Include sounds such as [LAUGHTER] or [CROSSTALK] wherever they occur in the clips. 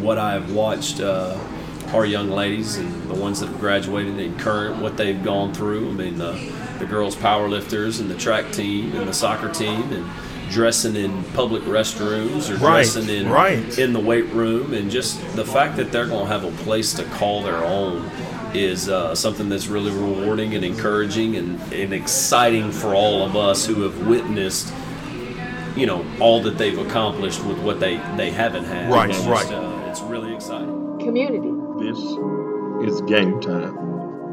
what I've watched uh, our young ladies and the ones that have graduated and current, what they've gone through. I mean, the, the girls powerlifters and the track team and the soccer team and dressing in public restrooms or Right, dressing in right. in the weight room and just the fact that they're going to have a place to call their own is uh, something that's really rewarding and encouraging and, and exciting for all of us who have witnessed you know all that they've accomplished with what they they haven't had Right, right. Community. This is game time.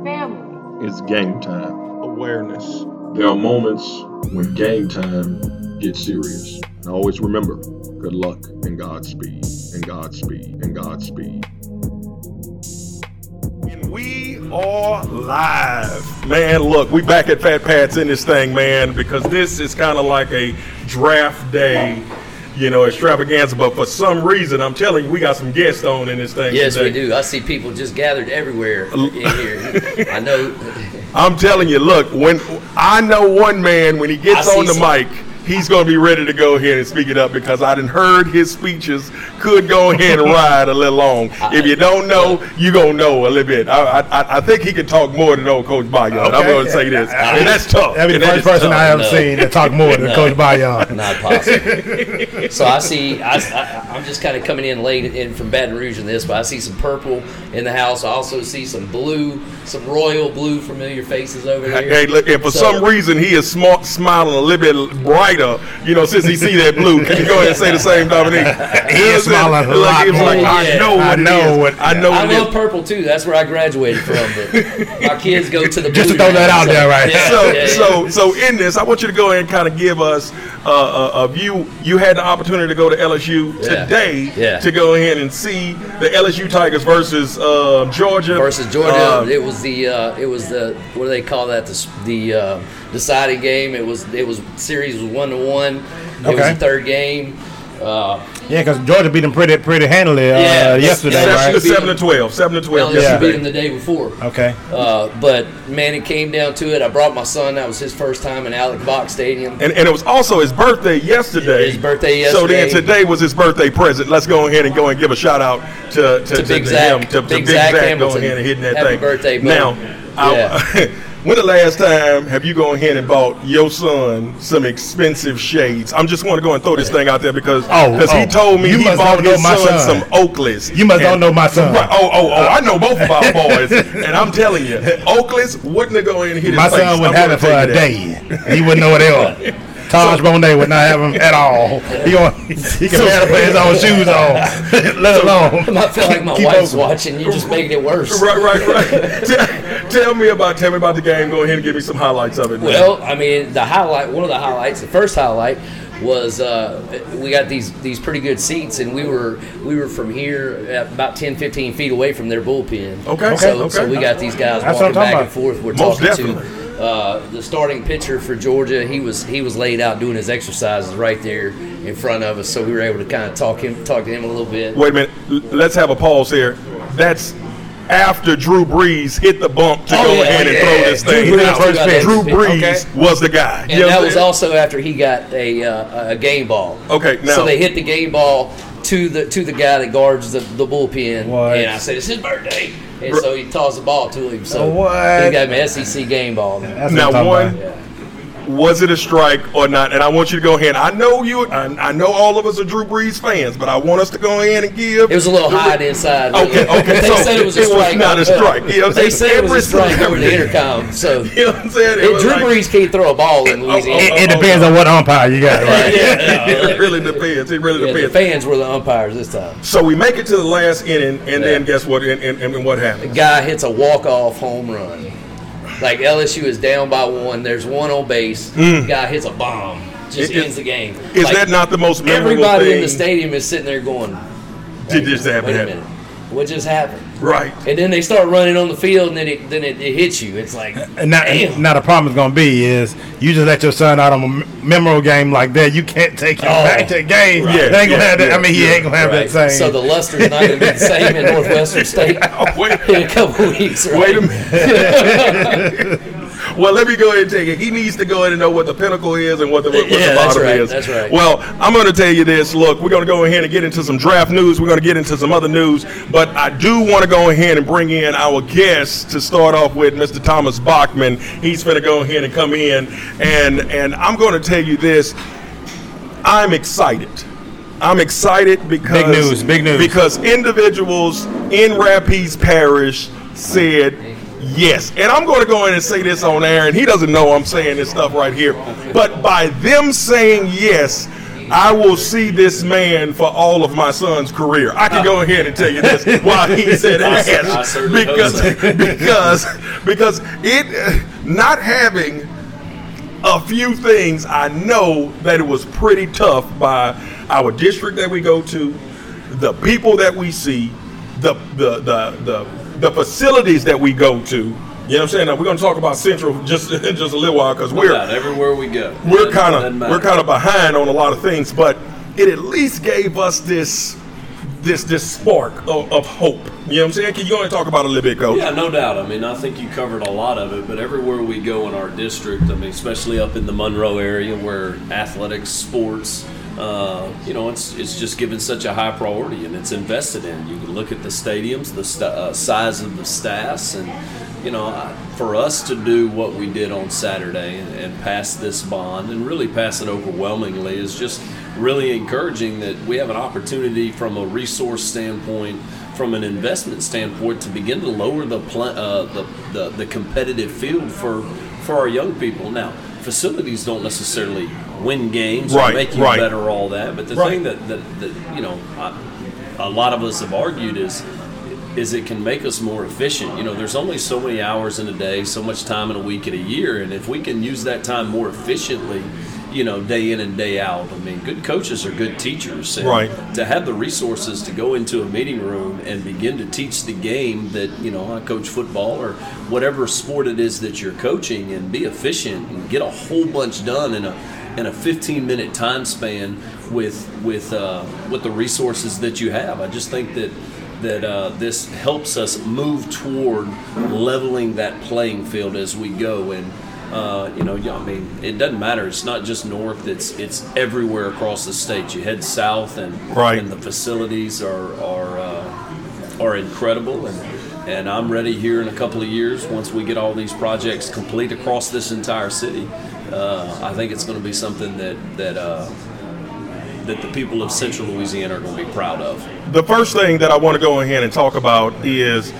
Family. It's game time. Awareness. There are moments when game time gets serious. And always remember, good luck and Godspeed, and Godspeed, and Godspeed. And we are live. Man, look, we back at Fat Pat's in this thing, man, because this is kind of like a draft day, you know, extravaganza. But for some reason, I'm telling you, we got some guests on in this thing. Yes, today. we do. I see people just gathered everywhere in here. [LAUGHS] I know. I'm telling you, look, when I know one man, when he gets I on the some- mic, he's going to be ready to go ahead and speak it up because I didn't heard his speeches could go ahead and ride a little long. [LAUGHS] If you don't know, you going to know a little bit. I, I, I think he can talk more than old Coach Bayard. I'm going to say this. I, And that's tough. That'd be the first person tough. I ever No. seen that talk more than [LAUGHS] No. Coach Bayon. Not possible. [LAUGHS] so I see. I, I, I'm just kind of coming in late in from Baton Rouge in this, but I see some purple in the house. I also see some blue, some royal blue familiar faces over there. Hey, look, and for So- some reason he is smart, smiling a little bit brighter, you know, since he see that blue. Can you go ahead and say the same, Dominique? [LAUGHS] He is smiling a lot he was like, more. I Yeah. know what I know what- I know I love purple too. That's where I graduated from. But my [LAUGHS] kids go to the Just to blue throw that out so- there, right? Yeah, so, yeah, yeah. so, so in this, I want you to go ahead and kind of give us uh, a, a view. You had the opportunity to go to LSU Yeah. today Yeah. to go ahead and see the LSU Tigers versus uh, Georgia. versus Georgia. Uh, it was the uh, it was the what do they call that? The, the uh, deciding game. It was it was series was one to one. It was Okay. the third game. Uh, Yeah, because Georgia beat them pretty pretty handily uh, Yeah, yesterday, that's- seven, right? to seven to twelve. Seven to twelve. LSU yesterday. beat them the day before. Okay. Uh, but man, it came down to it. I brought my son. That was his first time in Alex Box Stadium. And, and it was also his birthday yesterday. His birthday yesterday. So then today was his birthday present. Let's go ahead and go and give a shout out to to, To Big Zach. him, to, to Big Big Zach Zach, going ahead and hitting that Happy thing. birthday, bud. Now, I- Yeah. [LAUGHS] when the last time have you gone ahead and bought your son some expensive shades? I'm just want to go and throw this thing out there because Oh, because he oh. told me You he bought his my son, son. some Oakleys. You must don't know my son. Right. Oh, oh, oh! I know both of our [LAUGHS] boys, and I'm telling you, Oakleys wouldn't have gone in and hit his My son wouldn't I'm have it for a tell you that. day. He wouldn't know what they were. [LAUGHS] Taj Bonet would not have him at all. He, gonna, he can barely put his own shoes on, [LAUGHS] let alone. I feel like my wife's open. watching. You're just making it worse. Right, right, right. [LAUGHS] tell, tell me about tell me about the game. Go ahead and give me some highlights of it. man. Well, I mean, the highlight, one of the highlights, the first highlight was uh, we got these these pretty good seats, and we were we were from here at about 10, 15 feet away from their bullpen. Okay, so, okay. so we got these guys That's walking back about. and forth. We're Most talking definitely. to. Uh, the starting pitcher for Georgia, he was he was laid out doing his exercises right there in front of us, so we were able to kind of talk him talk to him a little bit. Wait a minute. L- Let's have a pause here. That's after Drew Brees hit the bump to Oh, go yeah, ahead and yeah, throw yeah. this Drew thing. Brees Now, took Drew. Brees Okay. was the guy. And You know that was also after he got a uh, a game ball. Okay, now- so they hit the game ball to the to the guy that guards the, the bullpen, What? and I said it's his birthday, and so he tossed the ball to him. So What? he got me SEC game ball. That's Now, what I'm talking one- about. Was it a strike or not? And I want you to go ahead. I know you. I, I know all of us are Drew Brees fans, but I want us to go ahead and give. It was a little hot inside. Okay, okay, They so said it was a it was not a strike. You know they saying? said it was a strike over the intercom. So [LAUGHS] You know what I'm saying? It Hey, Drew like- Brees can't throw a ball in [LAUGHS] oh, oh, Louisiana. It, it depends on what umpire you got, right? [LAUGHS] it really depends. It really Yeah, the depends. fans were the umpires this time. So we make it to the last inning, and then guess what? And, and, and what happens? The guy hits a walk-off home run. Like LSU is down by one. There's one on base. Hmm. Guy hits a bomb. Just It- ends the game. Is Like, that not the most memorable everybody thing? in the stadium is sitting there going, Did this happen? "Wait a minute, what just happened?" Right. And then they start running on the field, and then it then it, it hits you. It's like, And now, damn. now the problem is going to be is you just let your son out on a memorable game like that. You can't take him Oh. back to the game. Right. They ain't gonna Yeah, have that. yeah, I mean, he yeah. ain't gonna have Right. that same. So the luster's not going to be the same in [LAUGHS] Northwestern State Wait, in a couple weeks. Right? wait a minute. [LAUGHS] well, let me go ahead and take it. He needs to go ahead and know what the pinnacle is and what the, what the Yeah, that's bottom right, is. that's right. Well, I'm going to tell you this. Look, we're going to go ahead and get into some draft news. We're going to get into some other news, but I do want to go ahead and bring in our guest to start off with, Mr. Thomas Bachman. He's going to go ahead and come in, and and I'm going to tell you this. I'm excited. I'm excited because Big news, big news. Because individuals in Rapides Parish said yes. And I'm going to go in and say this on air, and he doesn't know I'm saying this stuff right here. But by them saying yes, I will see this man for all of my son's career. I can go ahead and tell you this why he [LAUGHS] said I cer- I yes. Because, because, because it, not having a few things I know that it was pretty tough by our district that we go to, the people that we see, the the the the, the facilities that we go to. You know what I'm saying? Now, we're going to talk about Central [LAUGHS] just in just a little while because we're everywhere we go. we're kind of we're kind of behind on a lot of things, but it at least gave us this this this spark of, of hope. You know what I'm saying? Can you and talk about it a little bit, Coach? Yeah, no doubt. I mean, I think you covered a lot of it, but everywhere we go in our district, I mean, especially up in the Monroe area where athletics, sports, uh, you know, it's it's just given such a high priority and it's invested in. You can look at the stadiums, the sta uh, size of the staffs, and you know, I- for us to do what we did on Saturday and, and pass this bond and really pass it overwhelmingly is just really encouraging that we have an opportunity from a resource standpoint from an investment standpoint to begin to lower the pl- uh, the, the the competitive field for for our young people. Now, facilities don't necessarily win games Right, or make you right. better all that, but the Right. thing that, that that you know I, a lot of us have argued is is it can make us more efficient. You know, there's only so many hours in a day, so much time in a week in a year, and if we can use that time more efficiently, you know, day in and day out. I mean, good coaches are good teachers. And Right. To have the resources to go into a meeting room and begin to teach the game that you know I coach football or whatever sport it is that you're coaching, and be efficient and get a whole bunch done in a in a 15 minute time span with with uh, with the resources that you have. I just think that that uh, this helps us move toward leveling that playing field as we go and. Uh, you know, I mean, it doesn't matter. It's not just north; it's it's everywhere across the state. You head south, and Right. and the facilities are are uh, are incredible. And and I'm ready here in a couple of years once we get all these projects complete across this entire city. Uh, I think it's going to be something that that uh, that the people of Central Louisiana are going to be proud of. the first thing that I want to go ahead and talk about is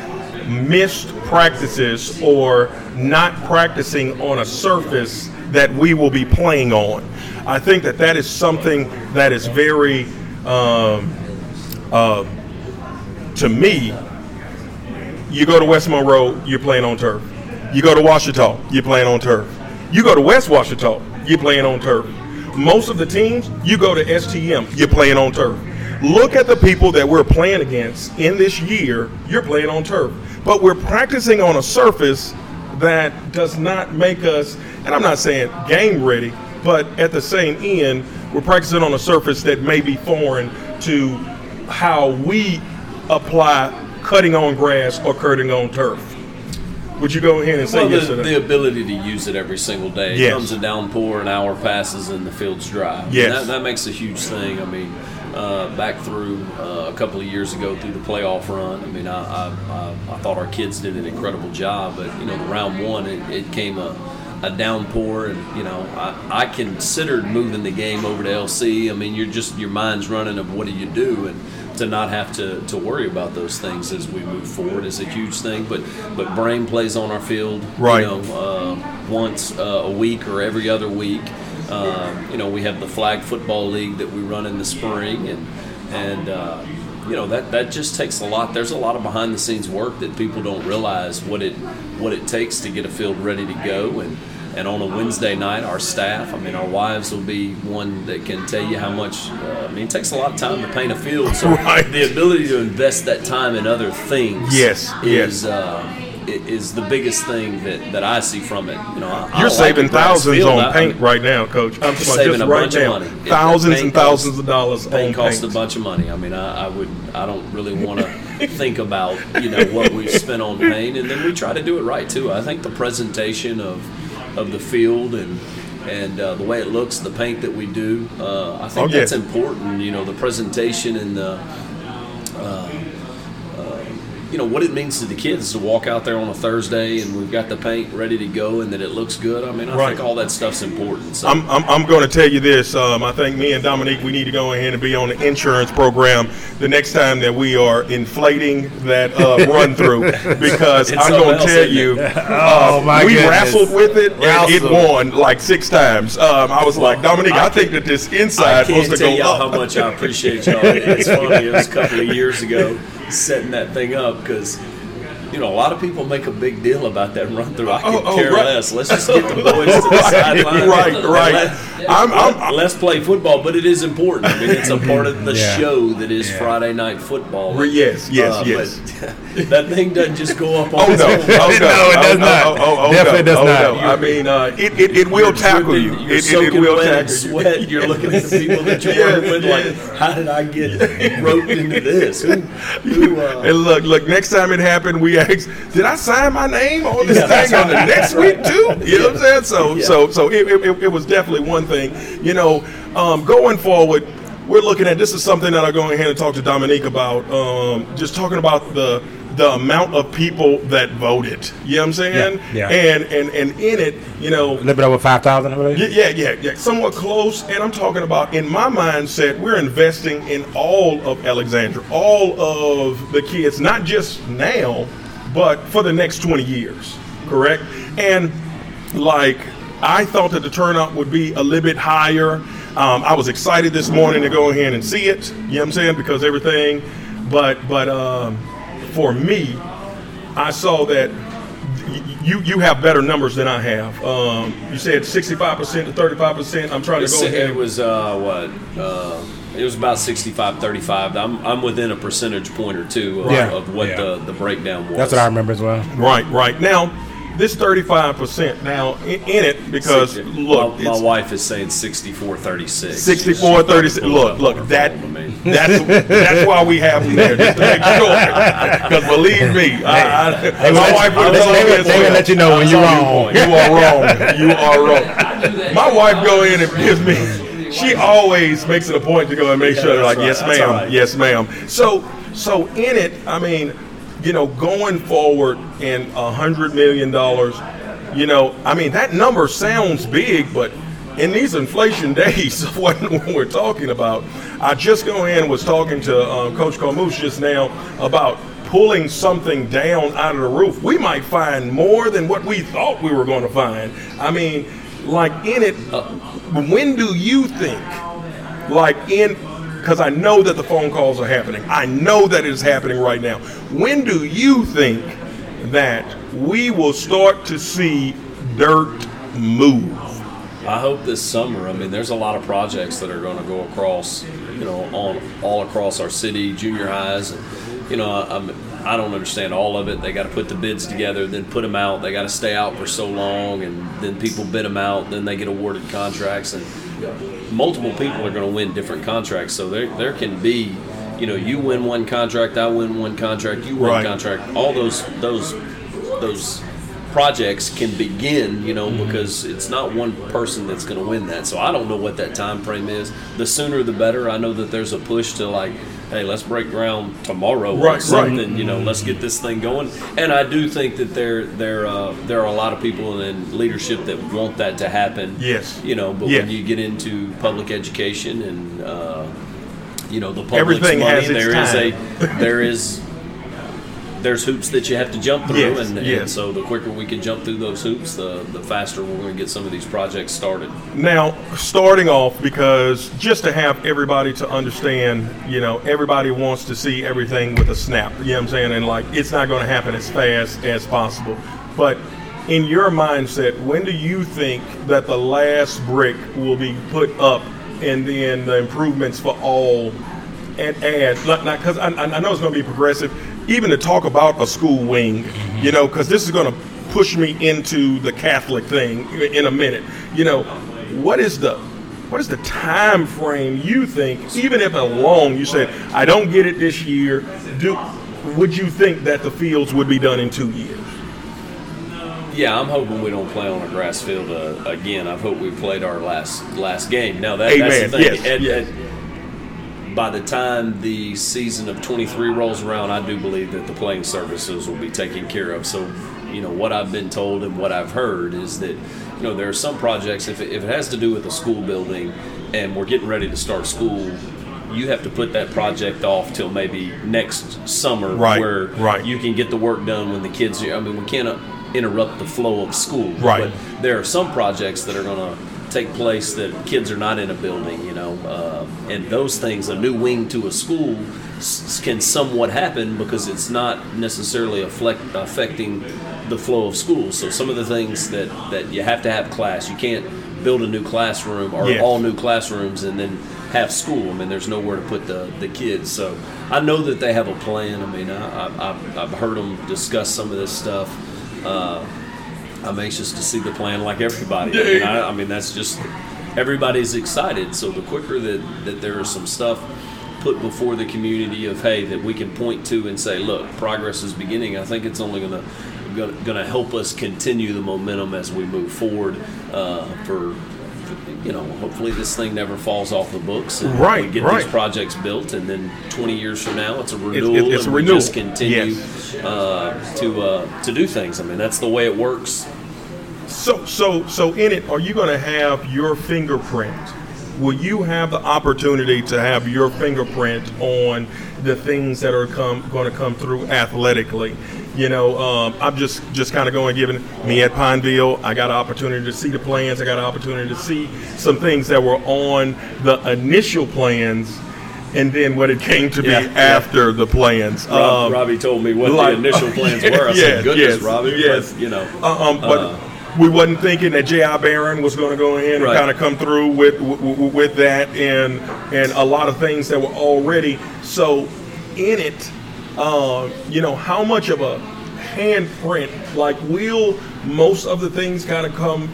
missed practices or not practicing on a surface that we will be playing on. I think that that is something that is very, um, uh, to me, you go to West Monroe, you're playing on turf. You go to Ouachita, you're playing on turf. You go to West Ouachita, you're playing on turf. Most of the teams, you go to STM, you're playing on turf. Look at the people that we're playing against in this year, you're playing on turf. But we're practicing on a surface that does not make us, and I'm not saying game ready, but at the same end, we're practicing on a surface that may be foreign to how we apply cutting on grass or cutting on turf. Would you go ahead and say Well, yes the, the ability to use it every single day. It comes a downpour, an hour passes, and the field's dry. Yes. that, that makes a huge thing. I mean, uh, back through uh, a couple of years ago through the playoff run, I mean, I, I, I, I thought our kids did an incredible job. But you know, the round one, it, it came a, a downpour, and you know, I, I considered moving the game over to LC. I mean, you're just your mind's running of what do you do, and to not have to, to worry about those things as we move forward is a huge thing. But but Brame plays on our field, Right. You know, uh, once uh, a week or every other week. Uh, you know, we have the flag football league that we run in the spring, and and uh, you know that that just takes a lot. There's a lot of behind the scenes work that people don't realize what it what it takes to get a field ready to go and. And on a Wednesday night, our staff, I mean, our wives will be one that can tell you how much. Uh, I mean, it takes a lot of time to paint a field. So [LAUGHS] Right. the ability to invest that time in other things Yes, is yes. uh, is the biggest thing that, that I see from it. You know, I- I You're like saving thousands field. on I- I paint mean, right now, Coach. I'm about saving just a right bunch of now. money. If the Thousands and costs- thousands of dollars Paint costs a bunch of money. I mean, I, I would, I don't really want to think about, you know, what we've spent on paint, and then we try to do it right too. I think the presentation of of the field and and uh, the way it looks, the paint that we do. Uh, I think Oh, that's important. You know, the presentation and the uh, you know what it means to the kids to walk out there on a Thursday and we've got the paint ready to go and that it looks good. I mean, I Right. think all that stuff's important. So I'm, I'm, I'm going to tell you this. Um, I think me and Dominique, we need to go ahead and be on the insurance program the next time that we are inflating that uh, [LAUGHS] run through because I'm going to tell you, it? [LAUGHS] Oh, my we goodness. wrestled with it and it won like six times. Um, I was like, Dominique, I, think that this I inside can't supposed to tell go y'all up. how much I appreciate y'all. It's funny. It was a couple of years ago setting that thing up because. You know, a lot of people make a big deal about that run through. I Oh, could oh, care right. less. Let's just get the [LAUGHS] boys to the sideline. right, and right. let- I'm- I'm- let's play football, but it is important. I mean, it's a part of the [LAUGHS] Yeah. show that is Yeah. Friday night football. Re- yes, yes, Uh, yes. but [LAUGHS] that thing doesn't just go up on Oh its no! own. Oh no! No, it does oh, not. Oh, oh, oh, Definitely no. does oh, not. No. I mean, uh, it, it, it will tackle you. dripping, It, You're it, it soaking will wet in tackle You. You're looking at the people that you're Yeah, working with, yeah. like, how did I get roped into this? Who, who, uh, And look, look. Next time it happened, we [LAUGHS] "Did I sign my name on this Yeah, thing on the next week too?" You know what I'm saying? So, Yeah. so, so it, it, it was definitely one thing. You know, um, going forward, we're looking at this is something that I go ahead and talk to Dominique about. Um, just talking about the the amount of people that voted. You know what I'm saying? Yeah, yeah. And and and in it, you know, A little bit over 5,000, I believe. Yeah, yeah, yeah, yeah. Somewhat close. And I'm talking about, in my mindset, we're investing in all of Alexandria, all of the kids, not just now, but for the next 20 years. Correct? And like, I thought that the turnout would be a little bit higher. Um, I was excited this morning to go ahead and see it. You know what I'm saying? Because everything, but but um, for me, I saw that you you have better numbers than I have. Um, you said 65 percent to 35 percent. I'm trying to go ahead. It was uh, what? It was about 65 35. I'm, I'm within a percentage point or two of, Yeah. of what Yeah. the, the breakdown was. That's what I remember as well. right, right. Now, this 35 percent. Now in, in it because Sixty- look, my, my wife is saying 64 36. 64 36. Look, look. That that's that's why we have them there just to make sure. [LAUGHS] Because believe me, I, I, They my wife would they, have told me will- they will let you know when you're wrong. You are wrong. [LAUGHS] You are wrong. My wife go in and gives me. She always makes it a point to go and make sure they're like, that's yes, ma'am, right. yes, ma'am. So, so in it, I mean, you know, going forward in a hundred million dollars, you know, I mean, that number sounds big, but in these inflation [LAUGHS] days, what we're talking about, I just go in and was talking to uh, Coach Carmouche just now about pulling something down out of the roof. We might find more than what we thought we were going to find. I mean, like in it, uh, when do you think, like in, because I know that the phone calls are happening. I know that it is happening right now. When do you think that we will start to see dirt move? I hope this summer. I mean, there's a lot of projects that are going to go across, you know, on all across our city, junior highs. And, you know, I'm, I don't understand all of it. They got to put the bids together, then put them out. They got to stay out for so long, and then people bid them out. Then they get awarded contracts, and multiple people are going to win different contracts. So there, there can be, you know, you win one contract, I win one contract, you win Right. contract. All those, those, those projects can begin, you know, mm-hmm. because it's not one person that's going to win that. So I don't know what that time frame is. The sooner the better. I know that there's a push to like, hey, let's break ground tomorrow Right, right. something. You know, let's get this thing going. And I do think that there there uh, there are a lot of people in leadership that want that to happen. Yes. You know, but Yeah. when you get into public education and uh, you know the public's Everything money, there is a there is there's hoops that you have to jump through, Yes, and, and so the quicker we can jump through those hoops, the the faster we're going to get some of these projects started. Now, starting off, because just to have everybody to understand, you know, everybody wants to see everything with a snap. You know what I'm saying? And like, it's not going to happen as fast as possible. But in your mindset, when do you think that the last brick will be put up and then the improvements for all and add, because I, I know it's going to be progressive, even to talk about a school wing, you know, because this is going to push me into the Catholic thing in a minute. You know, what is the what is the time frame you think, even if along you said I don't get it this year, do would you think that the fields would be done in two years? Yeah, I'm hoping we don't play on a grass field uh, again. I hope we played our last last game. Now that, that's the thing. Yes, At- yes. at- by the time the season of 23 rolls around, I do believe that the playing services will be taken care of. So, you know, what I've been told and what I've heard is that, you know, there are some projects, if it, if it has to do with a school building and we're getting ready to start school, you have to put that project off till maybe next summer Right, where right. you can get the work done when the kids are. I mean, we can't interrupt the flow of school. Right. But there are some projects that are going to take place that kids are not in a building, you know, uh, and those things, a new wing to a school s- can somewhat happen because it's not necessarily affect, affecting the flow of school. So some of the things that, that you have to have class, you can't build a new classroom or all new classrooms and then have school. I mean, there's nowhere to put the, the kids. So I know that they have a plan. I mean, I, I've heard them discuss some of this stuff. Uh, I'm anxious to see the plan like everybody. I mean, I, I mean, that's just everybody's excited. So the quicker that, that there is some stuff put before the community of hey that we can point to and say, look, progress is beginning. I think it's only gonna gonna, gonna help us continue the momentum as we move forward uh, for. You know, hopefully this thing never falls off the books, and Right, we get right. these projects built, and then 20 years from now, it's a renewal, it's a and we renewal. just continue Yes. uh, to uh, to do things. I mean, that's the way it works. So, so, so in it, are you going to have your fingerprint? Will you have the opportunity to have your fingerprint on the things that are come going to come through athletically? You know, um, I'm just just kind of going giving me at Pineville. I got an opportunity to see the plans. I got an opportunity to see some things that were on the initial plans, and then what it came to be yeah. after the plans. Rob, Um, Robbie told me what like- the initial [LAUGHS] plans were. I Yes, said, "Goodness, yes, Robbie!" yes. But, you know, Uh, um, but Uh, we wasn't thinking that J.I. Barron was going to go ahead and Right. kind of come through with, with with that and and a lot of things that were already so in it. Uh, you know how much of a handprint like will most of the things kind of come.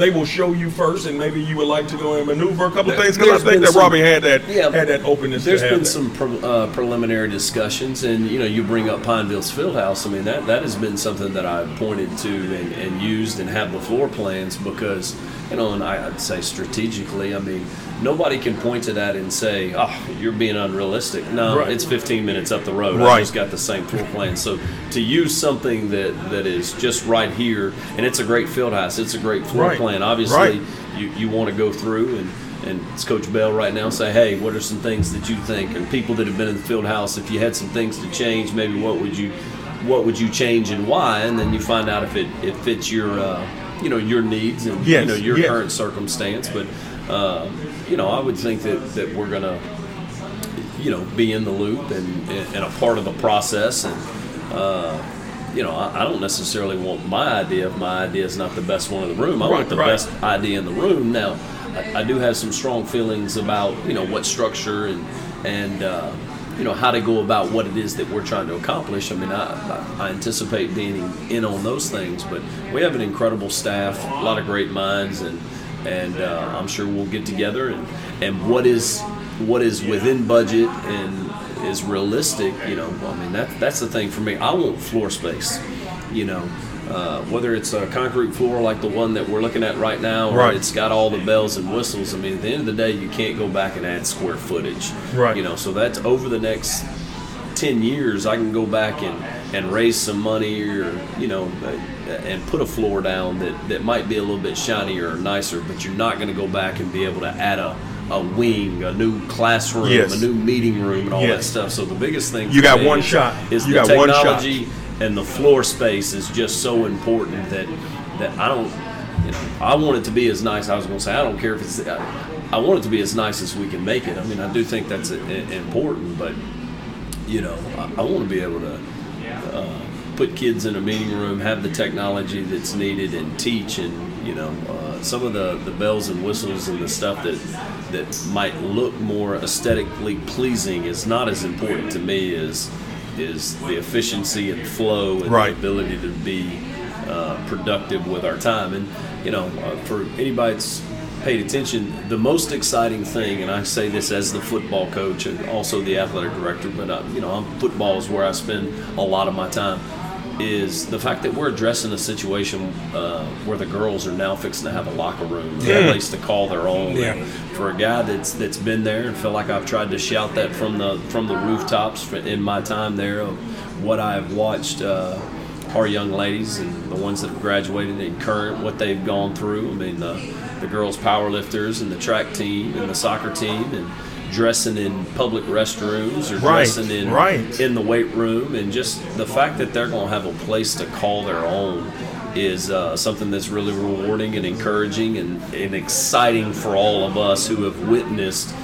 They will show you first, and maybe you would like to go and maneuver a couple of things. Because There's I think been that some- Robbie had that Yeah, had that openness. There's been that. some pre- uh, preliminary discussions, and you know, you bring up Pineville's Fieldhouse. I mean, that that has been something that I've pointed to and, and used and have the floor plans because you know, and I, I'd say strategically. I mean, nobody can point to that and say, "Oh, you're being unrealistic." No, Right. it's 15 minutes up the road. I Right. just got the same floor plan. So to use something that that is just right here, and it's a great field house. It's a great floor Right. plan. Obviously, Right. you, you want to go through and and it's Coach Bell right now say, hey, what are some things that you think, and people that have been in the field house, if you had some things to change, maybe what would you what would you change and why, and then you find out if it, it fits your uh, you know your needs and Yes, you know your yes. current circumstance. But uh, you know, I would think that that we're gonna you know be in the loop and and a part of the process and. Uh, you know, I, I don't necessarily want my idea if my idea is not the best one in the room. I Right, want the right. best idea in the room. Now, I, I do have some strong feelings about you know what structure and and uh, you know how to go about what it is that we're trying to accomplish. I mean, I, I, anticipate being in on those things, but we have an incredible staff, a lot of great minds, and and uh, I'm sure we'll get together and and what is what is within budget and is realistic. You know, I mean that that's the thing for me. I want floor space. You know, uh, whether it's a concrete floor like the one that we're looking at right now, or Right. it's got all the bells and whistles. I mean, at the end of the day, you can't go back and add square footage. Right. You know, so that's over the next 10 years i can go back and, and raise some money or you know uh, and put a floor down that, that might be a little bit shinier or nicer but you're not going to go back and be able to add a, a wing a new classroom Yes. a new meeting room and all that stuff so the biggest thing You got one is- shot. is You the got one shot. technology and the floor space is just so important that that i don't you know, I want it to be as nice. I was going to say, I don't care if it's. I, I want it to be as nice as we can make it. I mean, I do think that's i- i- important, but you know, I, I want to be able to uh, put kids in a meeting room, have the technology that's needed, and teach. And you know, uh, some of the, the bells and whistles and the stuff that that might look more aesthetically pleasing is not as important to me as is the efficiency and flow and Right. the ability to be uh, productive with our time. And you know, uh, for anybody that's paid attention, the most exciting thing, and I say this as the football coach and also the athletic director, but uh, you know, I'm, football is where I spend a lot of my time. Is the fact that we're addressing a situation uh, where the girls are now fixing to have a locker room, Yeah. a place to call their own. Yeah. For a guy that's that's been there and feel like I've tried to shout that from the from the rooftops for- in my time there of what I've watched. Uh, our young ladies and the ones that have graduated and current, what they've gone through. I mean, the, the girls powerlifters and the track team and the soccer team and dressing in public restrooms or Right, dressing in right. in the weight room and just the fact that they're going to have a place to call their own is uh, something that's really rewarding and encouraging and, and exciting for all of us who have witnessed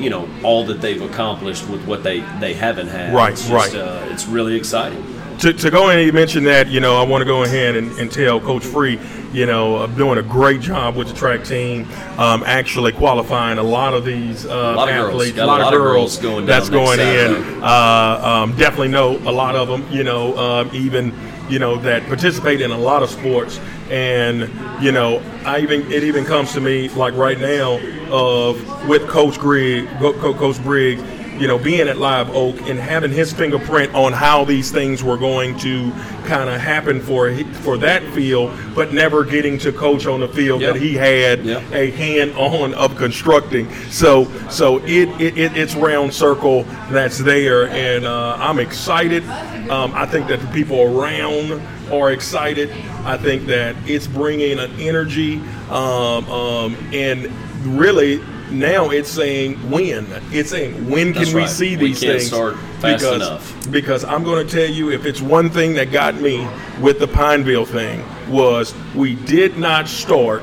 you know all that they've accomplished with what they they haven't had Right, it's just, right. uh, it's really exciting to, to go in and you mentioned that, you know, I want to go ahead and, and tell Coach Free, you know, uh, doing a great job with the track team, um, actually qualifying a lot of these uh, lot of athletes, Got a lot of girls going down that's going in. Uh, um, definitely know a lot of them, you know, um, even you know that participate in a lot of sports, and you know, I even it even comes to me like right now of with Coach Grigg, Co- Coach Briggs you know, being at Live Oak and having his fingerprint on how these things were going to kind of happen for for that field, but never getting to coach on the field Yep. that he had Yep. a hand on of constructing. So so it, it, it it's round circle that's there, and uh, I'm excited. Um, I think that the people around are excited. I think that it's bringing an energy, um, um, and really now it's saying when. It's saying when can That's we right. see We these can't things? start fast because, enough. Because I'm going to tell you, if it's one thing that got me with the Pineville thing was we did not start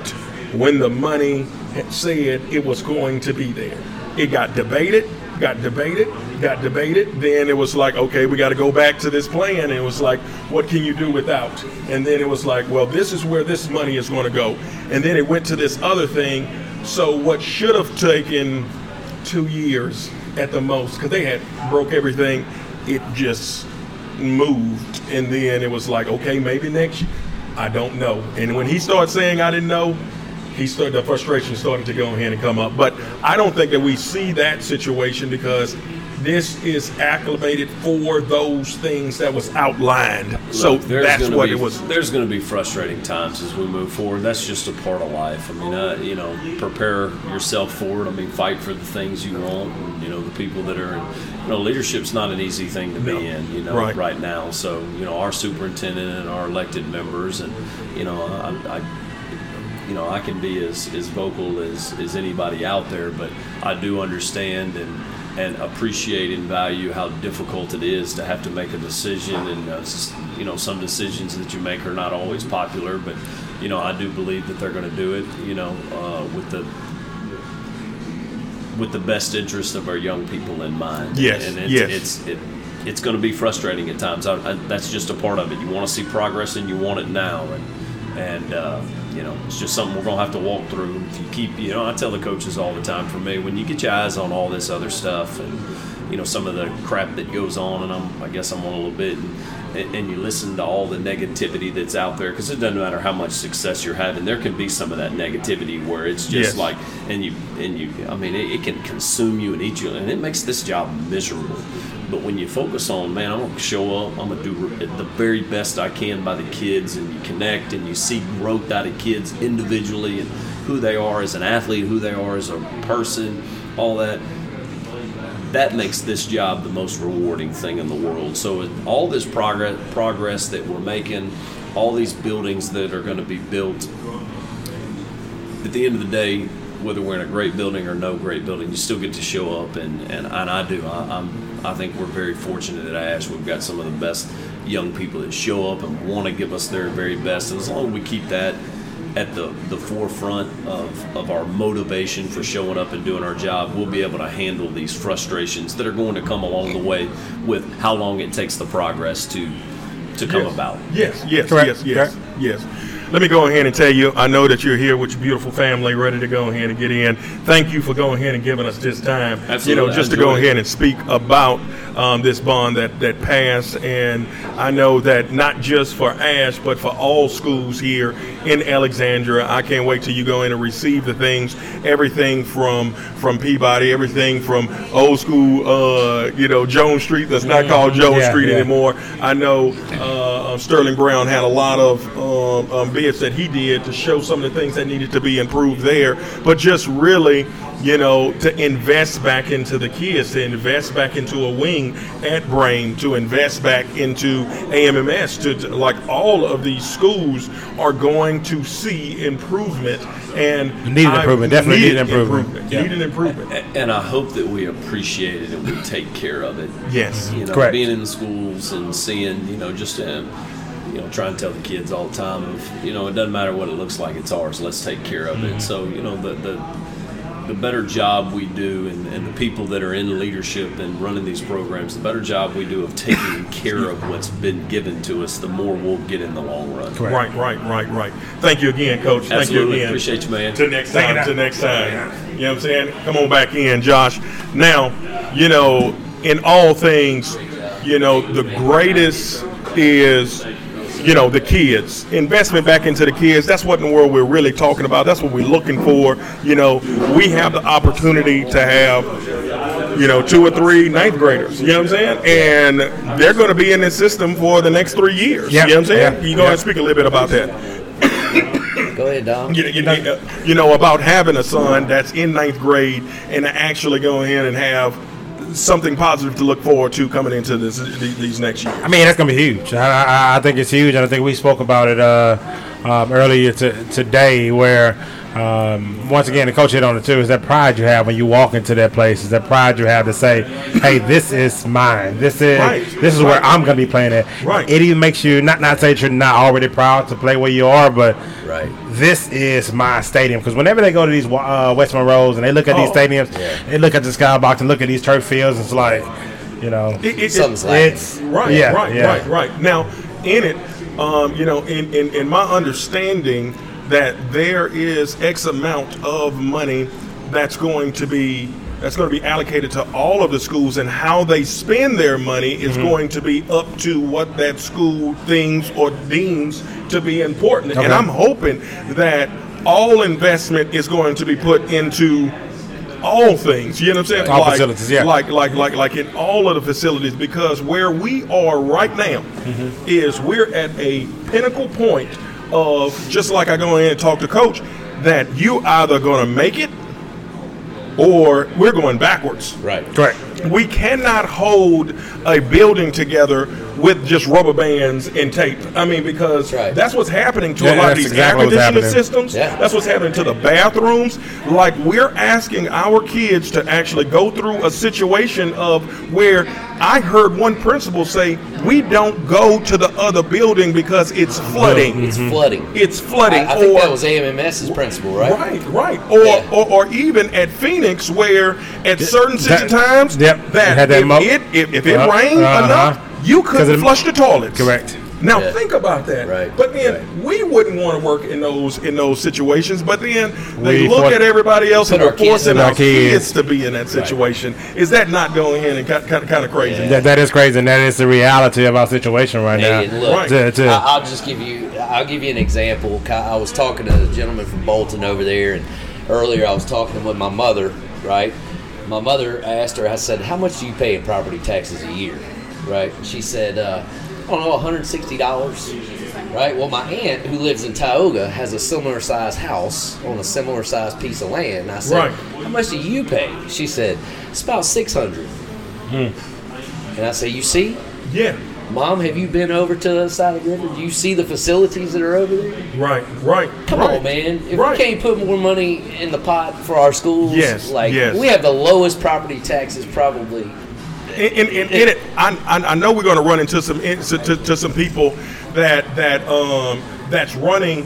when the money had said it was going to be there. It got debated, got debated, got debated. Then it was like, okay, we got to go back to this plan. And it was like, what can you do without? And then it was like, well, this is where this money is going to go. And then it went to this other thing. So what should have taken two years at the most because they had broke everything. It just moved, and then it was like, okay, maybe next year. I don't know. And when he started saying I didn't know, he started the frustration started to go ahead and come up. But I don't think that we see that situation because this is acclimated for those things that was outlined. so Look, there's that's what be, it was. There's going to be frustrating times as we move forward. That's just a part of life. I mean, uh, you know, prepare yourself for it. I mean, fight for the things you want. And, you know, the people that are in, you know, leadership's not an easy thing to No. be in. You know, Right. right. now. So, you know, our superintendent and our elected members, and you know, I. I you know, I can be as, as vocal as, as anybody out there, but I do understand and, and appreciate and value how difficult it is to have to make a decision. And, uh, you know, some decisions that you make are not always popular, but, you know, I do believe that they're going to do it, you know, uh, with the with the best interest of our young people in mind. Yes, and it's, yes. it's it, it's going to be frustrating at times. I, I, that's just a part of it. You want to see progress, and you want it now, and and uh, you know it's just something we're going to have to walk through. If you keep, you know, I tell the coaches all the time. For me, when you get your eyes on all this other stuff, and you know some of the crap that goes on, and I'm, I guess I'm on a little bit. And, and and you listen to all the negativity that's out there because it doesn't matter how much success you're having there can be some of that negativity where it's just Yes. like and you and you i mean it, it can consume you and eat you and it makes this job miserable but when you focus on man i'm gonna show up i'm gonna do the very best i can by the kids and you connect and you see growth out of kids individually and who they are as an athlete who they are as a person all that that makes this job the most rewarding thing in the world. So all this progress progress that we're making, all these buildings that are going to be built. At the end of the day, whether we're in a great building or no great building, you still get to show up, and and, and I do. I, I'm I think we're very fortunate at Ash. We've got some of the best young people that show up and want to give us their very best, and as long as we keep that at the, the forefront of, of our motivation for showing up and doing our job, we'll be able to handle these frustrations that are going to come along the way with how long it takes the progress to to come yes. about. Yes, yes, Correct, yes, yes, yes. Let me go ahead and tell you, I know that you're here with your beautiful family, ready to go ahead and get in. Thank you for going ahead and giving us this time. You know, just to go ahead and speak about um, this bond that, that passed. And I know that not just for Ash, but for all schools here in Alexandria. I can't wait till you go in and receive the things, everything from from Peabody, everything from old school, uh, you know, Jones Street that's not called Jones Yeah, Street yeah. anymore. I know uh, um, Sterling Brown had a lot of um, um, bits that he did to show some of the things that needed to be improved there, but just really, you know, to invest back into the kids, to invest back into a wing at Brame, to invest back into AMMS, to, to like all of these schools are going to see improvement and Needed I- improvement, definitely needed improvement. Yeah. Needed improvement. And I hope that we appreciate it and we take care of it. Yes. You know, Correct. being in the schools and seeing, you know, just um, you know, try and tell the kids all the time of, you know, it doesn't matter what it looks like, it's ours. Let's take care of Mm-hmm. it. So, you know, the the the better job we do and, and the people that are in leadership and running these programs, the better job we do of taking [COUGHS] care of what's been given to us, the more we'll get in the long run. Correct. Right, right, right, right. Thank you again, Coach. Thank you Absolutely. again. Appreciate you, man. Till next time. Doc. Till next time. You know what I'm saying? Come on back in, Josh. Now, you know, in all things, you know, the greatest is, you know, the kids. Investment back into the kids. That's what in the world we're really talking about. That's what we're looking for. You know, we have the opportunity to have you know, two or three ninth graders. You know what I'm saying? And they're going to be in this system for the next three years. Yeah, You know what I'm saying? yeah, you go ahead and speak a little bit about that. Go ahead, Dom. You, you, know, you know, about having a son that's in ninth grade and actually go ahead and have something positive to look forward to coming into this these next years. I mean, that's gonna be huge. I, I, I think it's huge, and I think we spoke about it uh, um, earlier to, today. Where um, once again, the coach hit on it too. Is that pride you have when you walk into that place? Is that pride you have to say, "Hey, this is mine. This is Right. this is where I'm gonna be playing at." Right. It even makes you not not say that you're not already proud to play where you are, but Right. this is my stadium. Because whenever they go to these uh, West Monroes and they look at these Oh. stadiums, they look at the skybox and look at these turf fields, it's like, you know, It- it- Something's lacking. it's Right, yeah, right, yeah. right, right. Now, in it, um, you know, in, in, in my understanding that there is X amount of money that's going to be that's going to be allocated to all of the schools and how they spend their money is Mm-hmm. going to be up to what that school thinks or deems to be important. And I'm hoping that all investment is going to be put into all things. You know what I'm saying? All facilities, yeah. Like like like like in all of the facilities because where we are right now Mm-hmm. is we're at a pinnacle point of just like I go in and talk to coach that you either going to make it or we're going backwards. Right. Correct. We cannot hold a building together with just rubber bands and tape. I mean, because That's right. that's what's happening to Yeah, a lot of these exactly air conditioning happening. systems. Yeah. That's what's happening to the bathrooms. Like we're asking our kids to actually go through a situation of where I heard one principal say, "We don't go to the other building because it's flooding. It's flooding. Mm-hmm. It's flooding." I, I think or that was AMMS's principle, right? Right, right. Or, Yeah. or or even at Phoenix, where at certain city that- times, yep, that, had that if, mo- it, if, if it Uh, rained uh-huh. enough, you couldn't it- flush the toilets. Correct. Now Yeah. think about that. Right, But then right. we wouldn't want to work in those in those situations. But then they We look for- at everybody else and they're forcing our our kids. kids to be in that situation. Is that not going in and kind, kind, kind of crazy? That, that is crazy, and that is the reality of our situation right Hey, now. and look, Right. To- to- I, I'll just give you. I'll give you an example. I was talking to a gentleman from Bolton over there, and earlier I was talking with my mother. Right, my mother asked her. I said, "How much do you pay in property taxes a year?" Right, she said, uh, "I don't know, 160 dollars." Right. Well, my aunt who lives in Tioga has a similar sized house on a similar sized piece of land. And I said, Right. "How much do you pay?" She said, "It's about 600." And I say, "You see, Yeah. Mom, have you been over to the other side of the river? Do you see the facilities that are over there? Right. Right. Come right. on, man. If Right. we can't put more money in the pot for our schools, Yes, like yes. we have the lowest property taxes probably. in, in, in, in it, I, I, know we're going to run into some in, to, to, to some people that that um that's running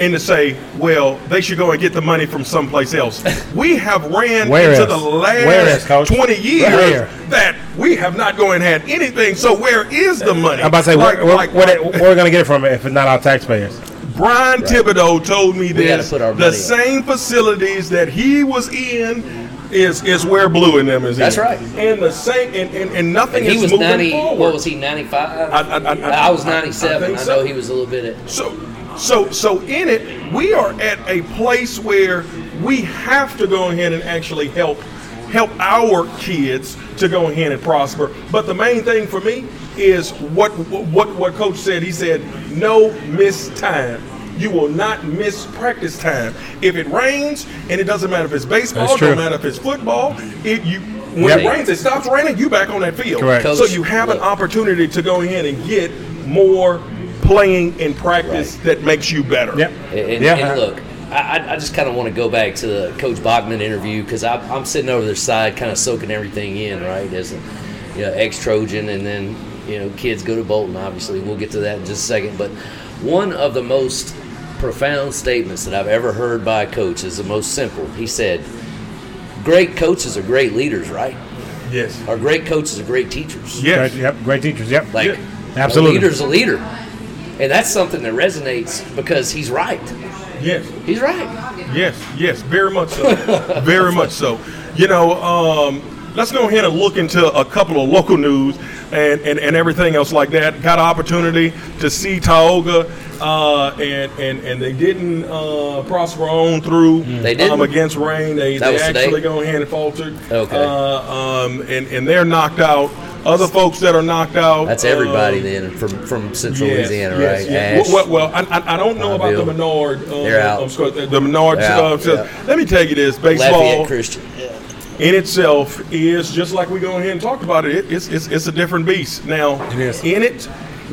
and to say, well, they should go and get the money from someplace else. [LAUGHS] We have ran Where into else? the last Where Coach? 20 years Where? that we have not going and had anything. So where is the money? I'm about to say, Like- where, where, like- where, like- they- where are we going to get it from if it's not our taxpayers? Brian Thibodeau told me We this. the money up. same facilities that he was in is is where Blue and them is That's in. right. And the same and, and, and nothing And he is was moving ninety. forward. What was he? Ninety five. I- I- I- I- I was I- I ninety seven. I, so. know he was a little bit. At, So, so, so in it, we are at a place where we have to go ahead and actually help help our kids to go ahead and prosper. But the main thing for me is what what what coach said. He said, "No miss time." You will not miss practice time. If it rains, and it doesn't matter if it's baseball, That's it don't matter if it's football. It you when Yep. it rains, it stops raining. You back on that field. Correct. So you have an opportunity to go ahead and get more playing in practice that makes you better. Yep. And, yeah. and look, I, I- I just kind of want to go back to the Coach Bachman interview because I'm, I'm sitting over their side, kind of soaking everything in, right? As a you know, ex Trojan, and then you know, kids go to Bolton. Obviously, we'll get to that in just a second. But one of the most profound statements that I've ever heard by a coach is the most simple. He said, "Great coaches are great leaders, right? Yes. Or great coaches are great teachers. Yes. Great, yep. Great teachers. Yep. Like, Yeah. Absolutely. a leader's a leader." And that's something that resonates because he's right. Yes. He's right. Yes. Yes. Very much so. Very much so. You know, um, let's go ahead and look into a couple of local news and, and, and everything else like that. Got an opportunity to see Tioga, uh, and, and and they didn't uh, prosper on through. They didn't? um, against rain. They, That they was today? actually go ahead and faltered. Okay. Uh, um, and and they're knocked out. Other folks that are knocked out. That's everybody um, then from from Central Yes, Louisiana, yes, right? yes. Ash. Well, well, well, I, I, I don't know about the Bill. Menard. Uh, They're out. um, the Menard They're out, uh, says- yeah. Let me tell you this: Lafayette baseball Christian. in itself is just like we go ahead and talk about it. it it's, it's it's a different beast. Now, It is. in it,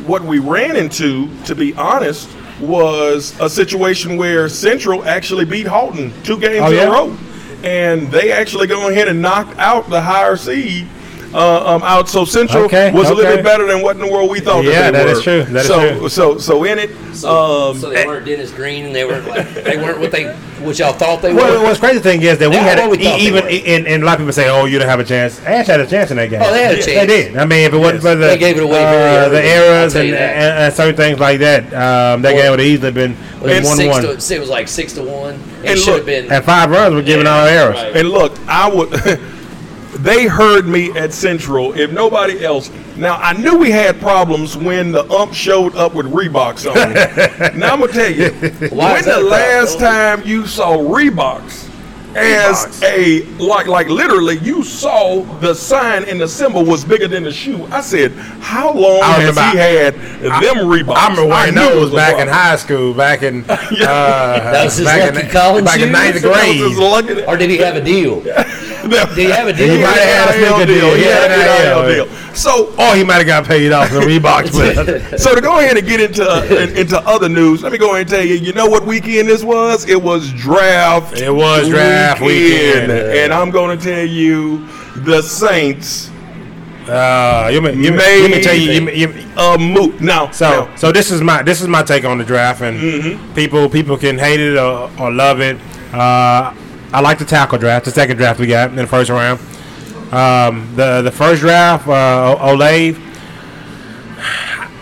what we ran into, to be honest, was a situation where Central actually beat Halton two games Oh, in yeah? a row, and they actually go ahead and knocked out the higher seed. Uh, um, out so Central Okay, was a little bit better than what in the world we thought. Yeah, that, they that were. is true, that is so true. so so in it, um, so they weren't Dennis Green, and they weren't like, they weren't what they what y'all thought they Well, were. what's crazy thing is that we They're had what we thought even were. and, and a lot of people say, "Oh, you didn't have a chance." Ash had a chance in that game. Oh, they had a They chance. did. I mean, if it wasn't for the They gave it away very uh, early. the errors and, and, and certain things like that, um, that Well, game would have easily been It one. one six one. to, it was like six to one. It should have been. And five runs were given all errors. Right. And look, I would. [LAUGHS] they heard me at Central, if nobody else. Now I knew we had problems when the ump showed up with Reeboks on. [LAUGHS] now I'm gonna tell you, Why when is the a last problem? time you saw Reeboks as a like like literally you saw the sign and the symbol was bigger than the shoe. I said, how long I has remember- he had them Reeboks? I remember wearing knew it those was back in high school, back in That was his back Lucky in, Collins back in shoes? ninth That was his grade. lucky- or did he have a deal? He have a deal? He might have had a NIL sneaker deal. He had an Yeah, NIL yeah. deal. So Or he might have got paid off the Reeboks. [LAUGHS] But So to go ahead and get into uh, into other news, let me go ahead and tell you. You know what weekend this was? It was draft. It was draft weekend. and I'm going to tell you, the Saints uh, you may, you may, made you may tell you, you, may- you, a move. Now, So, now, so this is my this is my take on the draft, and Mm-hmm. people people can hate it or, or love it. Uh, I like the tackle draft, the second draft we got in the first round. Um, the the first draft, uh, Olave.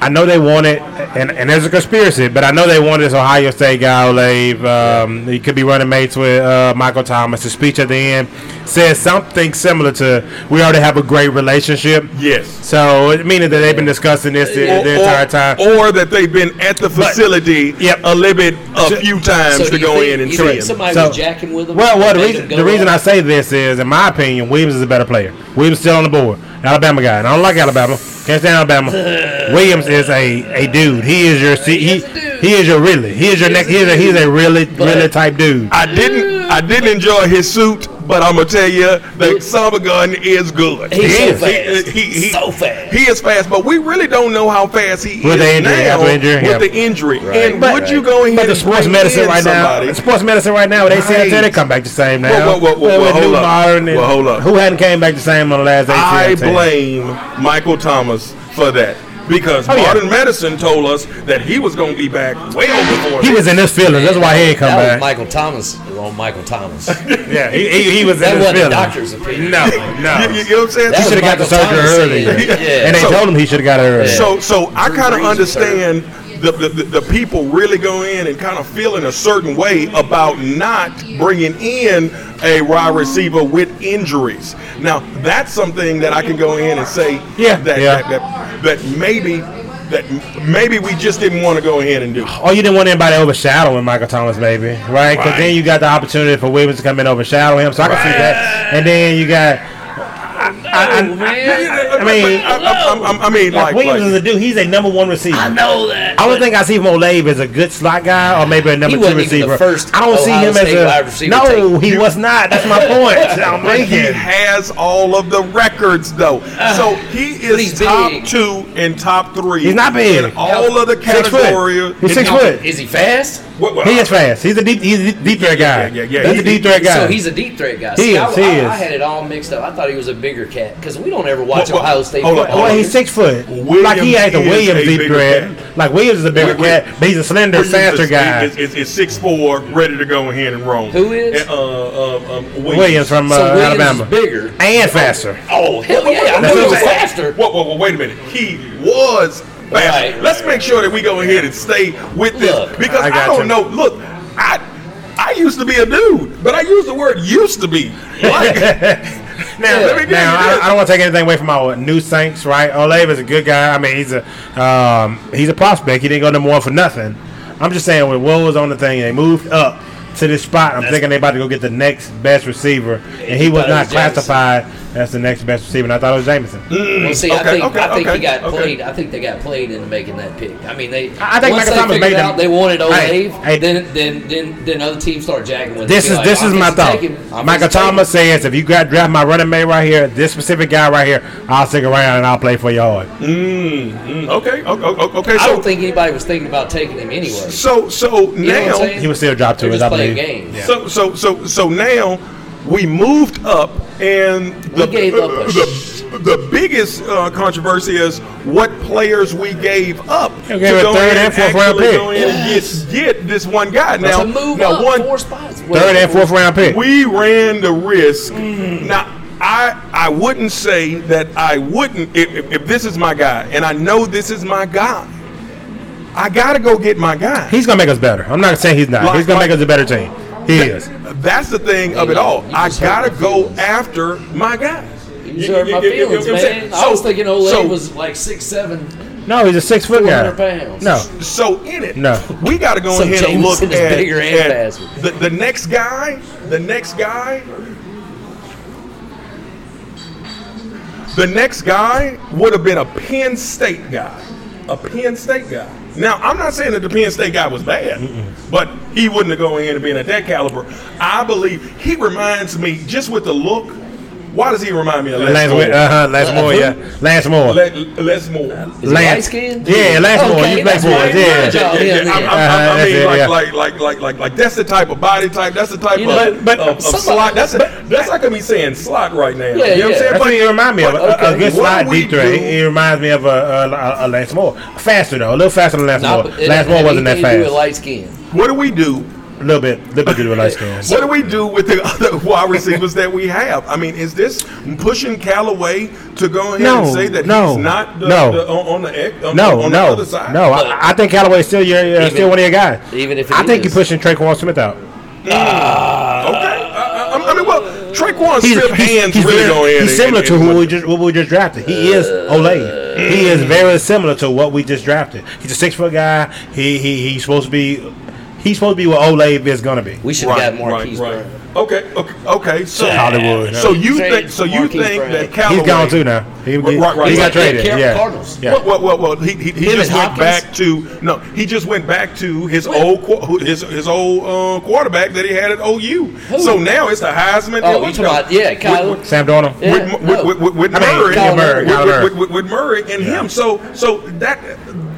I know they wanted, and, and there's a conspiracy, but I know they wanted this Ohio State guy, Olave. Um, He could be running mates with uh, Michael Thomas. The speech at the end says something similar to, "We already have a great relationship." yes. So it meaning that they've been discussing this the, Or, the entire time. or, or that they've been at the facility Yep. a little bit a So- few times So to go think- in and you see him. Somebody So- was jacking with him. Well, well, the reason the reason? I say this is, in my opinion, Williams is a better player. Williams still on the board, Alabama guy, and I don't like Alabama. Can't stand Alabama. [LAUGHS] Williams is a, a dude. He is your he, he, is a dude. he is your really he is your next he's a he's a really really type dude. I didn't I didn't enjoy his suit, but I'm gonna tell you the summer gun is good. He's so He- fast. He, he, So fast. He is fast, but we really don't know how fast he With is the injury, now after injury, with yeah. the injury. Right, and right, would you go ahead But the sports bring medicine right somebody? now, sports medicine right now, they say Right. they come back the same now. Whoa, whoa, whoa, whoa, With- whoa, hold up. Well, hold up. Who hadn't came back the same on the last 18 I team? blame Michael Thomas for that. Because Oh, yeah. modern medicine told us that he was going to be back well before. He was in his feelings. That's why he ain't come that back. was Michael Thomas on Michael Thomas. [LAUGHS] yeah, he, he, he was That in his wasn't the doctor's opinion. No, no. You, you know what I'm saying? That He should have got the surgery earlier. early. yeah. And they So- told him he should have got it earlier. So, so I kind of Brees was understand the, the, the, people really go in and kind of feeling a certain way about not bringing in a wide receiver with injuries. Now, that's something that I can go in and say Yeah, that, yeah. that, that, that maybe that maybe we just didn't want to go ahead and do. Oh, you didn't want anybody overshadowing Michael Thomas, baby, right? Because Right. then you got the opportunity for Williams to come in and overshadow him. So I can see that. And then you got. I, I, Oh, man. I mean, I, mean, like, like, Williams like is a dude. He's a number one receiver. I know that. I don't think I see him Olave as a good slot guy or maybe a number He two wasn't the receiver. first I don't see Ohio him as State a receiver no. taken. He was not. That's my [LAUGHS] point. I'm But he has all of the records, though. So he is Uh, he's top big. two and top three. He's not big. in all of the Six categories. He's six foot. Is he fast? What- what- He is fast. He's a deep. He's a deep threat guy. Yeah, yeah, yeah, He's a deep threat guy. So he's a deep threat guy. He See, I, is, he I, is. I had it all mixed up. I thought he was a bigger cat because we don't ever watch Well, well, Ohio State hold on, football. Well, he's six foot. Williams like he ain't the Williams deep bigger threat. cat. Like Williams is a bigger Wait, wait. cat, but he's a slender, Williams faster is, guy. Is, is, is six four, ready to go ahead and roam. Who is? Uh, uh, um, Williams. Williams from uh, so Williams Alabama. is bigger. and faster. Oh hell yeah! I That's knew he was faster. Whoa, whoa, whoa, wait a minute. He was fast. Right. Let's make sure that we go ahead and stay with this Look, because I I, don't you. know. Look, I I used to be a dude, but I use the word used to be. [LAUGHS] Like, [LAUGHS] Now, Let me now I. I don't want to take anything away from our new Saints, right? Olave is a good guy. I mean, he's a um, he's a prospect. He didn't go number one for nothing. I'm just saying, with what was on the thing, they moved up to this spot. I'm thinking they about to go get the next best receiver, and he was not was Jameson. classified as the next best receiver. And I thought it was Jameson. Well, see, I think okay, I think okay, he got okay. played. I think they got played into making that pick. I mean, they. I- I think once Michael they Thomas figured made them- they wanted Olave, Hey, hey. then then then then other teams start jacking with. it. This is like, this is my thought. take him. Michael fixing to take Thomas says, if you got draft my running mate right here, this specific guy right here, I'll stick around and I'll play for you hard. Mm, okay, o- o- okay. I don't think anybody was thinking about taking him anyway. so, so You know what I'm now. He was still dropped to They're us, just I playing believe. games. so, so, so, so now we moved up, and the gave up a the, the biggest uh, controversy is what players we gave up We gave a third and fourth round pick. go in and get, get this one guy. Now, Now, to move now up one four spots. Third and fourth round pick. we ran the risk. Now, I I wouldn't say that I wouldn't if, if, if this is my guy, and I know this is my guy. I gotta go get my guy. He's gonna make us better. I'm not saying he's not. Like- he's gonna make us a better team. He is. That's the thing of it all. I gotta go after my guy. You hurt my feelings, man. I was thinking Olave so, was like six seven. No, he's a six foot guy. 400 pounds. No, So in it, No. we got to go So ahead and look at, at the, the next guy. The next guy. The next guy would have been a Penn State guy. A Penn State guy. Now, I'm not saying that the Penn State guy was bad, but he wouldn't have gone in and been at that caliber. I believe he reminds me just with the look. Why does he remind me of Les Lance, Moore? uh huh, Lance Moore, yeah, Lance Moore. Les, Les Moore. Is he Lance. light-skinned? Yeah, Lance Moore. Okay, You play that's for right. us, yeah. Good job. Yeah, yeah, Yeah, I'm- I'm- Uh-huh, I mean, it, like, yeah. like, like, like, like, like, that's the type of body type. That's the type You know, of, but- of, of somebody- slot. That's that's like me saying slot right now. Yeah, you know what yeah. I'm saying? That's what he remind me of. but, A, a good slot slide do deep threat. do- He, he reminds me of a, a, a Lance Moore. Faster though, a little faster than Lance Nah, Moore. but it Lance Moore wasn't that anything to do with fast. light skin. What do we do? A little bit, little bit to do with light skin. What do we do with the other [LAUGHS] wide receivers that we have? I mean, is this pushing Callaway to go ahead No, and say that no, he's not the, no. the, on, on the ex- on, No, on no, the other side? no. I, I think Callaway's still your, uh, Even- still one of your guys. even if it I think is. you're pushing Tre'Quan Smith out. Okay. I, I, I mean, well, Tre'Quan He's, Smith he's, hands he's, really very- go in. he's and- similar and- to who we just what we just drafted. He is Olay. He is very similar to what we just drafted. He's a six foot guy. He he he's supposed to be. He's supposed to be what Olave is gonna be. We should have got Marquise Brown. Okay, okay, okay. So Hollywood. So you think? So you Marquise think Brown. that Callaway? He's gone too now. He, he, Right, right, he got right. traded. Yeah, Yeah. Cardinals. Yeah. Well, well, well, well he, he, he just and went Hopkins? back to no. He just went back to his old his his old uh, quarterback that he had at OU. Who? So now it's the Heisman. Oh, what you about yeah, Kyle? With, Sam Darnold. Yeah. with, no. with, with, with I mean, Murray, Kyler Murray, with, with, with, with Murray and him. So so that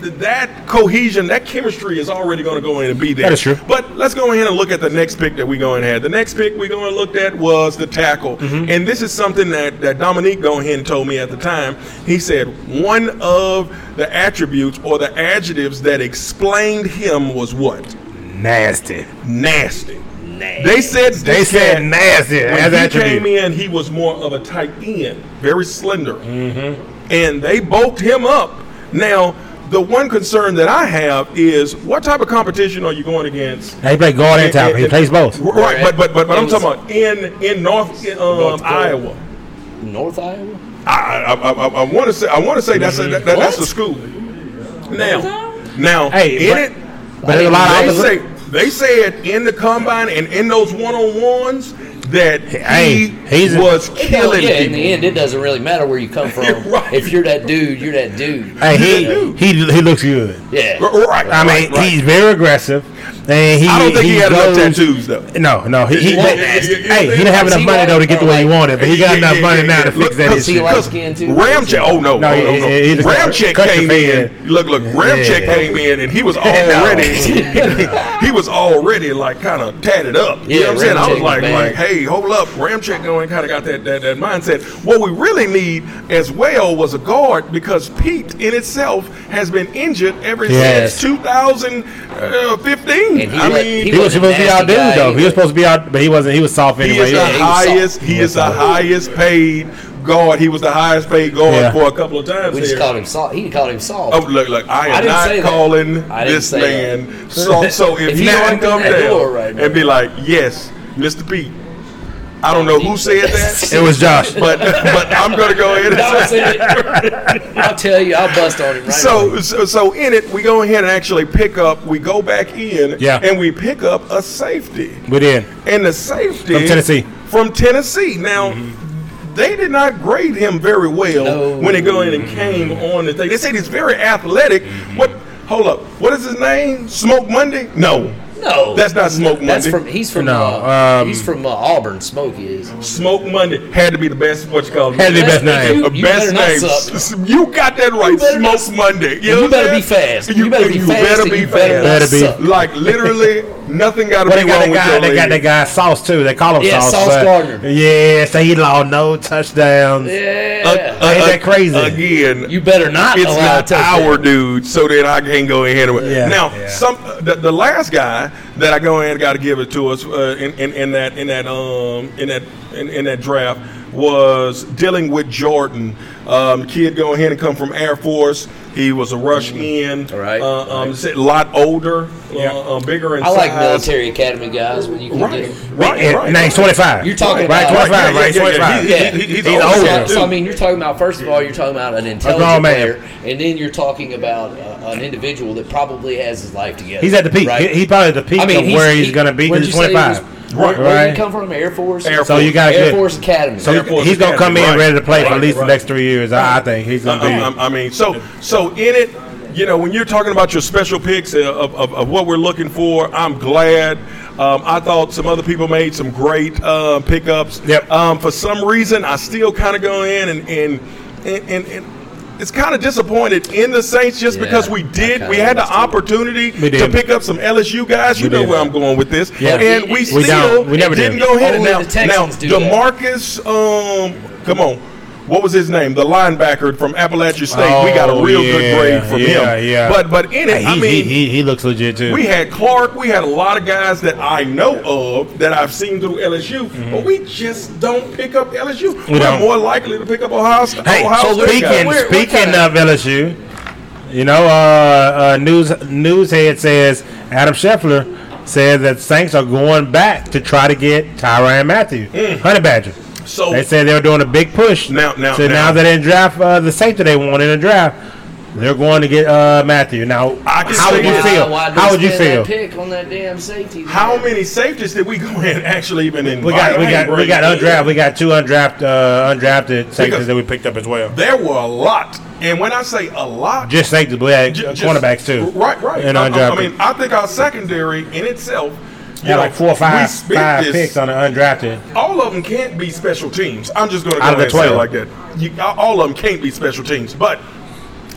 that cohesion, that chemistry is already going to go in and be there. That is true. But let's go ahead and look at the next pick that we going to have. The next pick we going to look at was the tackle, Mm-hmm. and this is something that that Dominique go ahead and told me at the time. He said one of the attributes or the adjectives that explained him was what Nasty. nasty. They said They said cat- nasty when as he attribute. came in, he was more of a tight end, very slender, Mm-hmm. and they bulked him up. Now, the one concern that I have is what type of competition are you going against? He played guard and tackle. He plays both. Right, but but but, but I'm talking about in in North in, um, North Iowa. North Iowa. I I, I, I want to say I want to say that's a, that, that- that's a school. Now, now Hey, in but- it, But there's a lot of they opposite. say they said in the combine and in those one on ones that Hey, he he's was Well, killing yeah, in the end, it doesn't really matter where you come [LAUGHS] from. Right. If you're that dude, you're that dude. Hey, he, dude. he he looks good. Yeah. Right, I mean, right, right. he's very aggressive, and he. I don't think he, had enough tattoos though. No, no, he, he, Yeah, hey, yeah, yeah, yeah, he yeah. didn't have enough money though to get the way he wanted, but he got enough money now to fix that cause he issue. light skinned too? Ramczyk, oh no, No, no, he- no, no. he- he just Ramczyk came in. Look, look, Ramczyk came in and he was [LAUGHS] already, [LAUGHS] [LAUGHS] he was already like kind of tatted up. You Yeah, know what I'm saying? I was was like, like, hey, hold up, Ramczyk going kind of got that, that that mindset. What we really need as well was a guard because Peat in itself has been injured ever since 2015. Uh, And he I let- mean, He was supposed to be Nasty out dude guy though. He was supposed to be out, but he wasn't. He was soft He is the Yeah, he highest. He He is the soft. highest paid guard. He was the highest paid guard Yeah. for a couple of times. We just here. called him soft. He called him soft. Oh, look, look! I am I didn't not say that. calling this man. So, so [LAUGHS] if, If he you don't come down right and be like, "Yes, Mr. Peat," I don't know who said that, [LAUGHS] It was Josh. but but I'm gonna go ahead and say. it. I'll tell you, I'll bust on him right So, so, so in it, we go ahead and actually pick up. We go back in, Yeah. and we pick up a safety. We did. And the safety From Tennessee. From Tennessee. Now, mm-hmm. they did not grade him very well No. when they go in and came mm-hmm. on the thing. They said he's very athletic. Mm-hmm. What? Hold up. What is his name? Smoke Monday? No. No, That's not Smoke That's Monday. from he's from No, uh, um, he's from uh, Auburn. Smoke is. Smoke Monday had to be the best. What you call it? Had to be the best name. You, you best name. [LAUGHS] You got that right. better Smoke suck. Monday. You know better I'm be fast. You better be you fast better be you better fast. not suck. Like literally, nothing got to But be they got wrong that with guy. your They got lady. that guy Sauce too. They call him Yeah, Sauce. Sauce but- Gardner. Yeah, so he lost no touchdowns. Yeah. Uh, Ain't that crazy? Again, you better not it's allow a not touchdown. our dude, so then I can't go ahead and Yeah. now Yeah. some the, the last guy that I go ahead and got to give it to us uh, in, in, in that in that um in that in, in that draft was dealing with Jordan. Um, kid going ahead and come from Air Force. He was a rush in. Mm. All right. Uh, um, a lot older, Yeah. uh, uh, bigger in I like military academy guys when you can Right, get. right, And, right. and he's 25. You're talking right, about- 25, Yeah, yeah, right? yeah, yeah. 25. He- Yeah, he- he's He's older, older. So. I mean, you're talking about first of all, you're talking about an grown intelligent man. player, and then you're talking about uh, an individual that probably has his life together. He's at the peak. Right? He, he's probably at the peak I mean, of where he's he- going to be where'd because he's you say he 25. Was- Where, Right. where did he come from? Air Force. Air So you got Air good. Force Academy. So Air Force he's going to come in Academy, ready to play for at least right. the next three years. I, I think he's going to be. I, I- I mean, so so in it, you know, when you're talking about your special picks uh, of, of, of what we're looking for, I'm glad. Um, I thought some other people made some great uh, pickups. Yep. Um, for some reason, I still kind of go in and and and. and, and it's kind of disappointed in the Saints just Yeah, because we did. We had the opportunity to pick up some LSU guys. You We know did. where I'm going with this. Yeah. And we We still don't. We never didn't did. go ahead. Only now, the Texans now. Demarcus, um, come on. What was his name? The linebacker from Appalachia State. we got a Oh, real yeah, good grade from yeah, him. yeah. But but in it, Hey, I he, mean, he, he, he looks legit too. we had Clark. We had a lot of guys that I know of that I've seen through LSU, but we just don't pick up LSU. Mm-hmm. We are more likely to pick up Ohio, State. Hey, Ohio so State speaking what speaking kinda- of LSU, you know, uh, uh, news newshead says Adam Schefter said that Saints are going back to try to get Tyrann Mathieu, Honey Badger. So They said they were doing a big push. Now- now- so now, now- that they draft uh, the safety they want in the draft, they're going to get uh, Mathieu. Now, I can how would you feel? Why How would you feel? That pick on that damn safety. how many safeties did we go in and actually even invite? We got we got we got bringing- undrafted. We got two undrafted uh, undrafted safeties Because- that we picked up as well. There were a lot, and when I say a lot, Just safeties, but we had uh, just- cornerbacks too. Right, right. And I, I- undrafted. I mean, I think our secondary in itself, you know, like four or five five this- picks on the undrafted. All of them can't be special teams. I'm just going to go Out of ahead the and say it like that. You, all of them can't be special teams, but.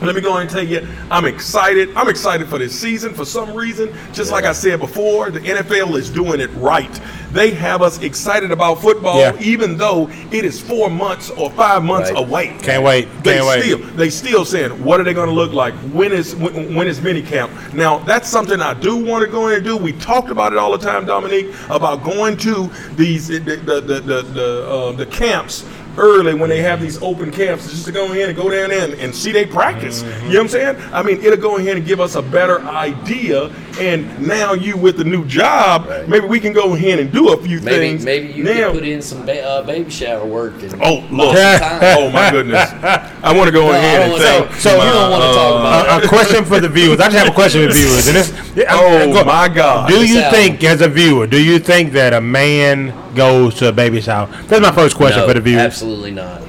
Let me go ahead and tell you, I'm excited. I'm excited for this season for some reason. Just like I said before, the NFL is doing it right. They have us excited about football, Yeah. even though it is four months or five months Right. away. Can't wait. They Can't wait. still they still saying what are they going to look like? When is when, when is mini camp? Now that's something I do want to go in and do. We talked about it all the time, Dominique, about going to these the the the the, the, uh, the camps early when they have these open camps just to go in and go down there and, and see they practice. You know what I'm saying? I mean, it'll go in and give us a better idea. And now you with the new job, maybe we can go in and do a few Maybe things. maybe you now, could put in some ba- uh, baby shower work. And Oh, look. buy some time. oh my goodness. [LAUGHS] I want to go No, ahead and wanna- thank so you don't want to talk about a, a question for the viewers. I just have a question for the viewers, and this. Oh, go- my God. Do you This think, as a viewer, do you think that a man goes to a baby shower? That's my first question no, for the viewers. absolutely not.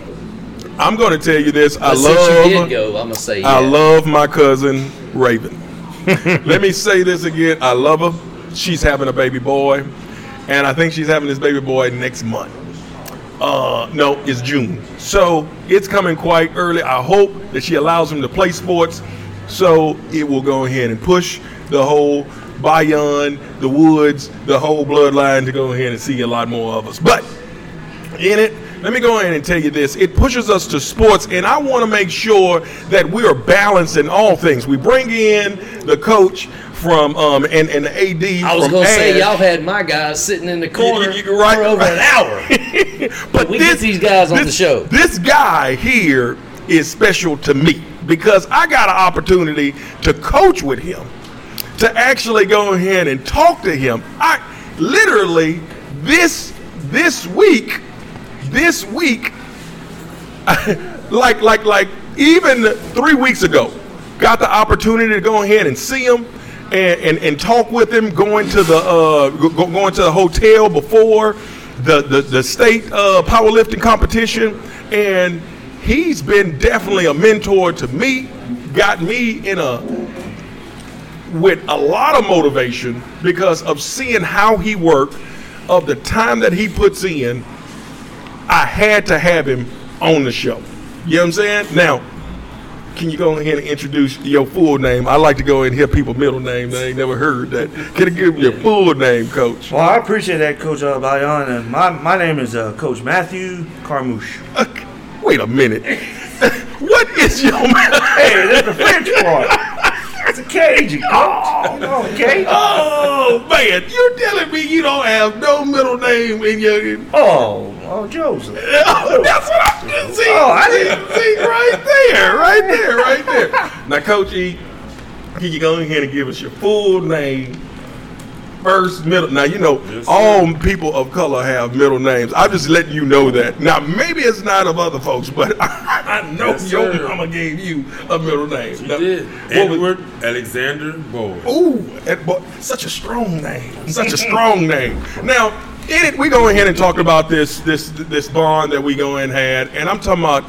I'm going to tell you this. I But since you did love go, I'm gonna say I yeah. love my cousin Raven. [LAUGHS] Let me say this again. I love her. She's having a baby boy, and I think she's having this baby boy next month. Uh, no, it's June. So it's coming quite early. I hope that she allows him to play sports, so it will go ahead and push the whole Bayon, the Woods, the whole bloodline to go ahead and see a lot more of us. But in it. Let me go ahead and tell you this. It pushes us to sports, and I want to make sure that we are balanced in all things. We bring in the coach from um and, and the AD. I was gonna say y'all had my guys sitting in the corner you- you're right. for over an hour. [LAUGHS] but we get these guys on the show. This guy here is special to me because I got an opportunity to coach with him, to actually go ahead and talk to him. I literally this this week, this week, [LAUGHS] like like like even three weeks ago, got the opportunity to go ahead and see him. And, and, and talk with him going to the uh, go, going to the hotel before the the, the state uh, powerlifting competition. And he's been definitely a mentor to me got me in a with a lot of motivation because of seeing how he worked of the time that he puts in i had to have him on the show. You know what i'm saying? Now can you go ahead and introduce your full name? I like to go ahead and hear people middle name. They ain't never heard that. Can you give me your full name, coach? Well, I appreciate that, Coach uh, Bayon. And my, my name is uh, Coach Matthew Carmouche. Okay, Wait a minute. [LAUGHS] what is your Hey, that's the French [LAUGHS] part. It's a Cajun. Oh, okay. Oh man, you're telling me you don't have no middle name in your Oh, oh, Joseph. [LAUGHS] Oh, that's what I'm just see, Oh, I didn't- [LAUGHS] see, right there, right there, right there. [LAUGHS] Now, Coach E, can you go ahead and give us your full name, first, middle? Now, you know, all people of color have middle names. I'm just letting you know that. Now, maybe it's not of other folks, but [LAUGHS] I know Yes, your sir. mama gave you a middle name. She Now, did. what was- Edward Alexander Boyd. Ooh, boy, such a strong name. Such a strong name. Now, in it, we go ahead and talk about this this this bond that we go and had, and I'm talking about.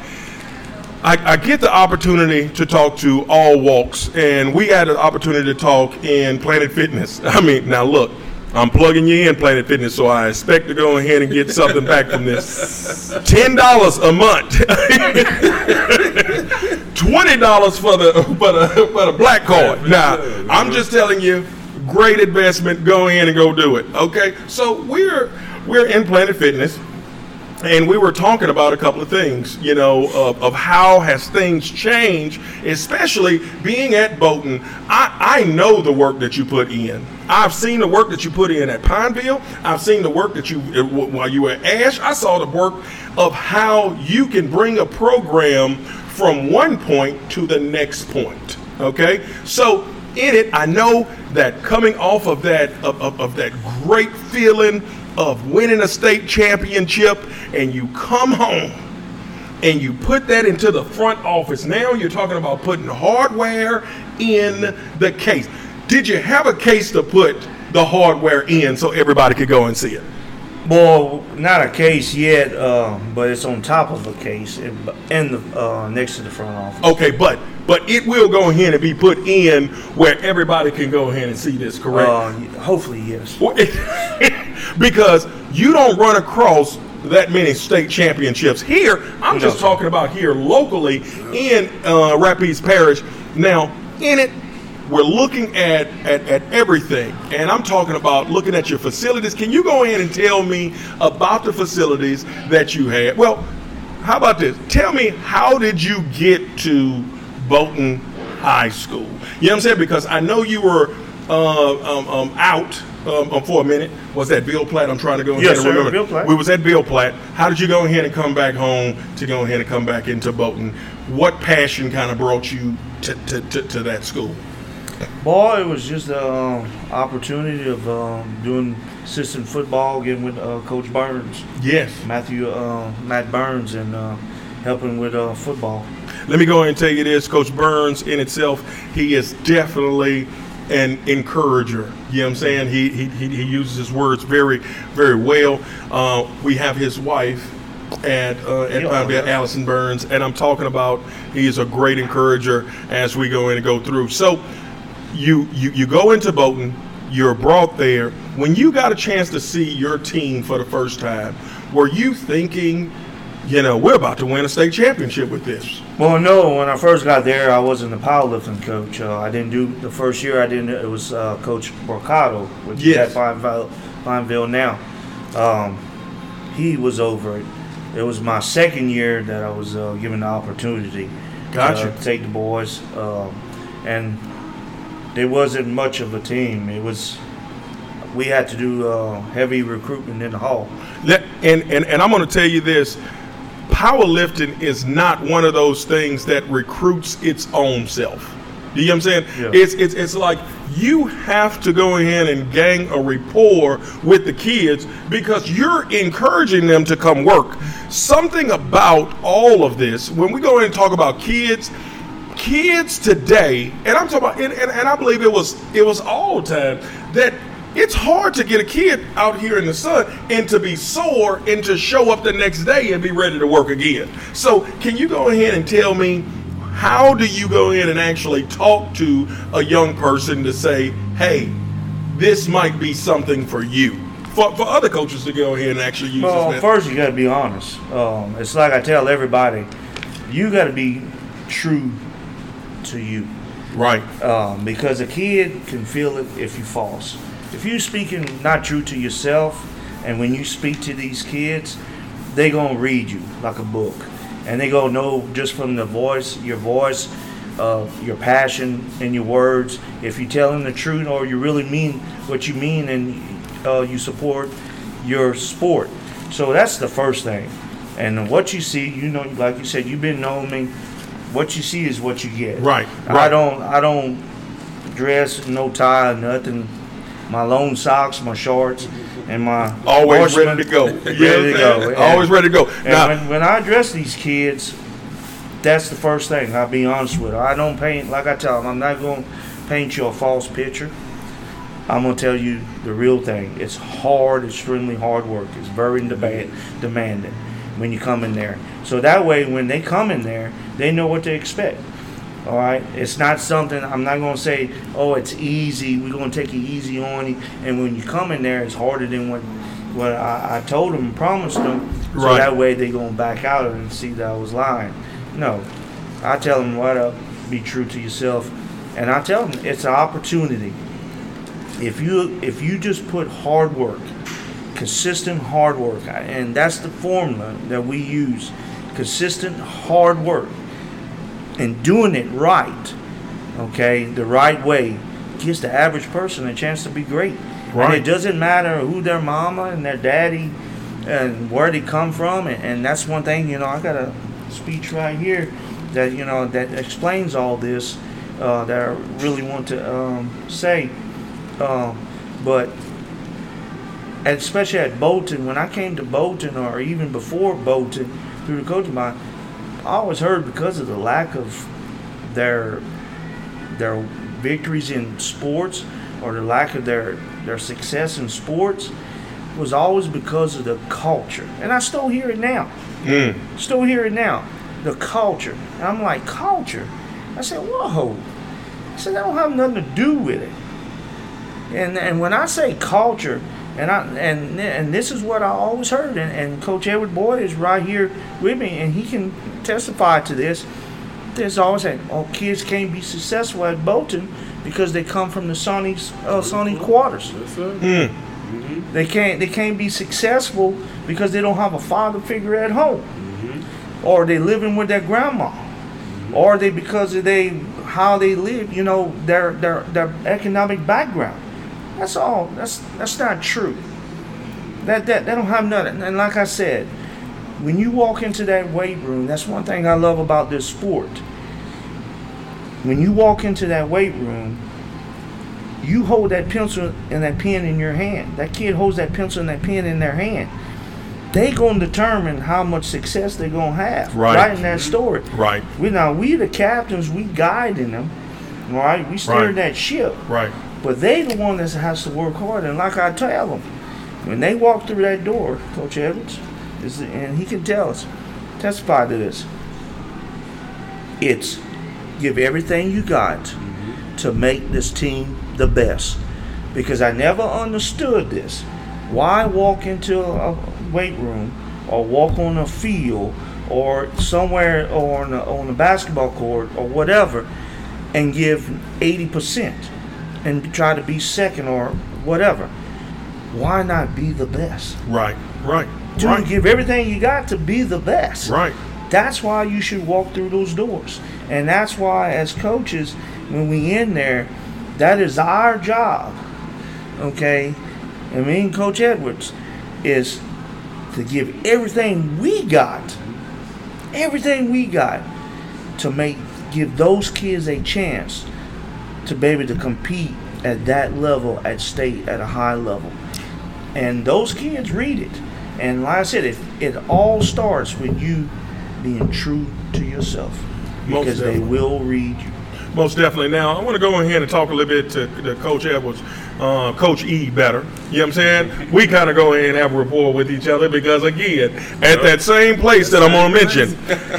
I, I get the opportunity to talk to all walks, and we had an opportunity to talk in Planet Fitness. [LAUGHS] I mean, now look, I'm plugging you in Planet Fitness, so I expect to go ahead and get something back from this. [LAUGHS] Ten dollars a month. [LAUGHS] Twenty dollars for the for the for the black card. Now, I'm just telling you, great investment. Go in and go do it. Okay, so we're we're in Planet Fitness, and we were talking about a couple of things. You know, of, of how has things changed, especially being at Bolton. I I know the work that you put in. I've seen the work that you put in at Pineville. I've seen the work that you uh, while you were at Ash. I saw the work of how you can bring a program from one point to the next point. Okay, so in it, I know that coming off of that of, of, of that great feeling of winning a state championship, and you come home and you put that into the front office. Now you're talking about putting hardware in the case. Did you have a case to put the hardware in so everybody could go and see it? Well, not a case yet, uh, but it's on top of a case and, the uh, next to the front office. Okay, but but it will go ahead and be put in where everybody can go ahead and see this, correct? Uh, hopefully, yes. [LAUGHS] Because you don't run across that many state championships here. I'm just talking about here locally in uh, Rapides Parish. Now, in it, we're looking at, at, at everything, and I'm talking about looking at your facilities. Can you go in and tell me about the facilities that you had? Well, how about this? Tell me, how did you get to Bolton High School? You know what I'm saying? Because I know you were uh, um, um, out um, um, for a minute was that Bill Platt. I'm trying to go ahead Yes, and remember. Bill Platt. We was at Bill Platt. How did you go ahead and come back home to go ahead and come back into Bolton? What passion kind of brought you to, to, to, to that school? Boy, it was just an um, opportunity of um, doing assistant football, getting with uh, Coach Burns, Yes. Matthew, uh, Matt Burns, and uh, helping with uh, football. Let me go ahead and tell you this, Coach Burns in itself, he is definitely an encourager. You know what I'm saying? He he, he, uses his words very, very well. Uh, we have his wife at uh, at. Pineville, Allison Burns, and I'm talking about he is a great encourager as we go in and go through. So you you you go into Bolton, you're brought there. When you got a chance to see your team for the first time, were you thinking, you know, we're about to win a state championship with this? Well, no, when I first got there, I wasn't a powerlifting coach. Uh, I didn't do the first year. I didn't. It was uh, Coach Borcato, which Yes. is at Pineville, Pineville now. Um, he was over it. It was my second year that I was uh, given the opportunity Gotcha. to take the boys, um, and there wasn't much of a team. It was we had to do uh, heavy recruitment in the hall. And, and, and I'm going to tell you this powerlifting is not one of those things that recruits its own self. You know what I'm saying? Yeah. It's, it's, it's like you have to go in and gang a rapport with the kids because you're encouraging them to come work. Something about all of this, when we go in and talk about kids, kids today, and I'm talking about, and, and, and I believe it was it was all time that it's hard to get a kid out here in the sun and to be sore and to show up the next day and be ready to work again. So, can you go ahead and tell me how do you go in and actually talk to a young person to say, hey, this might be something for you? For, for other coaches to go ahead and actually use Well, this method. first you got to be honest. Um, it's like I tell everybody, you got to be true to you. right. um, because a kid can feel it if you false. If you speaking not true to yourself, and when you speak to these kids, they gonna read you like a book, and they gonna know just from the voice, your voice, uh, your passion, and your words. If you tell them the truth, or you really mean what you mean, and uh, you support your sport. So that's the first thing. And what you see, you know, like you said, you've been knowing me. What you see is what you get. Right, I don't. I don't dress no tie, nothing. My lone socks, my shorts, and my Always ready to go. You know ready to go. And- [LAUGHS] Always ready to go. And Now, when, when I address these kids, that's the first thing. I'll be honest with her. I don't paint like I tell them. I'm not going to paint you a false picture. I'm gonna tell you the real thing. It's hard, extremely hard work. It's very demand, demanding when you come in there. So that way, when they come in there, they know what to expect. All right, it's not something I'm not gonna say. Oh, it's easy. We're gonna take it easy on you. And when you come in there, it's harder than what what I, I told them and promised them. So Right. that way they gonna back out and see that I was lying. No, I tell them right up, be true to yourself, and I tell them it's an opportunity. If you if you just put hard work, consistent hard work, and that's the formula that we use, consistent hard work, and doing it right, okay, the right way, gives the average person a chance to be great. And Right. it doesn't matter who their mama and their daddy and where they come from, and, and that's one thing, you know, I got a speech right here that, you know, that explains all this uh, that I really want to um, say. Um, but and especially at Bolton, when I came to Bolton, or even before Bolton, through the coaching line, I always heard because of the lack of their their victories in sports or the lack of their their success in sports was always because of the culture. And I still hear it now. Mm. Still hear it now. The culture. And I'm like, culture? I said, whoa. I said, that don't have nothing to do with it. And and when I say culture, and I and and this is what I always heard, and, and Coach Edward Boyd is right here with me, and he can testify to this. There's always saying, "Oh, kids can't be successful at Bolton because they come from the Sony uh, Sony quarters. Hmm. Mm-hmm. They can't they can't be successful because they don't have a father figure at home, mm-hmm. or they living with their grandma, mm-hmm. or they because of they how they live, you know, their their their economic background. That's all. That's that's not true. That that they don't have nothing. And like I said, when you walk into that weight room, that's one thing I love about this sport. When you walk into that weight room, you hold that pencil and that pen in your hand. That kid holds that pencil and that pen in their hand. They gonna determine how much success they're gonna have. Right. in that story. Right. We now we the captains, we guiding them. Right. We steering Right. that ship. Right. But they the one that has to work hard. And like I tell them, when they walk through that door, Coach Edwards, is, and he can tell us, testify to this. It's give everything you got mm-hmm. to make this team the best. Because I never understood this. Why walk into a weight room or walk on a field or somewhere or on a, on a basketball court or whatever and give 80% and try to be second or whatever? Why not be the best? Right. Right. Dude, Right. give everything you got to be the best. Right. That's why you should walk through those doors. And that's why, as coaches, when we in there, that is our job. Okay? And me and Coach Edwards is to give everything we got, everything we got, to make give those kids a chance to be able to compete at that level at state at a high level. And those kids read it. And like I said, it, it all starts with you being true to yourself. Most Because they will read you. Most definitely. Now, I want to go ahead and talk a little bit to, to Coach Edwards, uh, Coach E better. You know what I'm saying? We kind of go ahead and have a rapport with each other because, again, at that same place that I'm going to mention,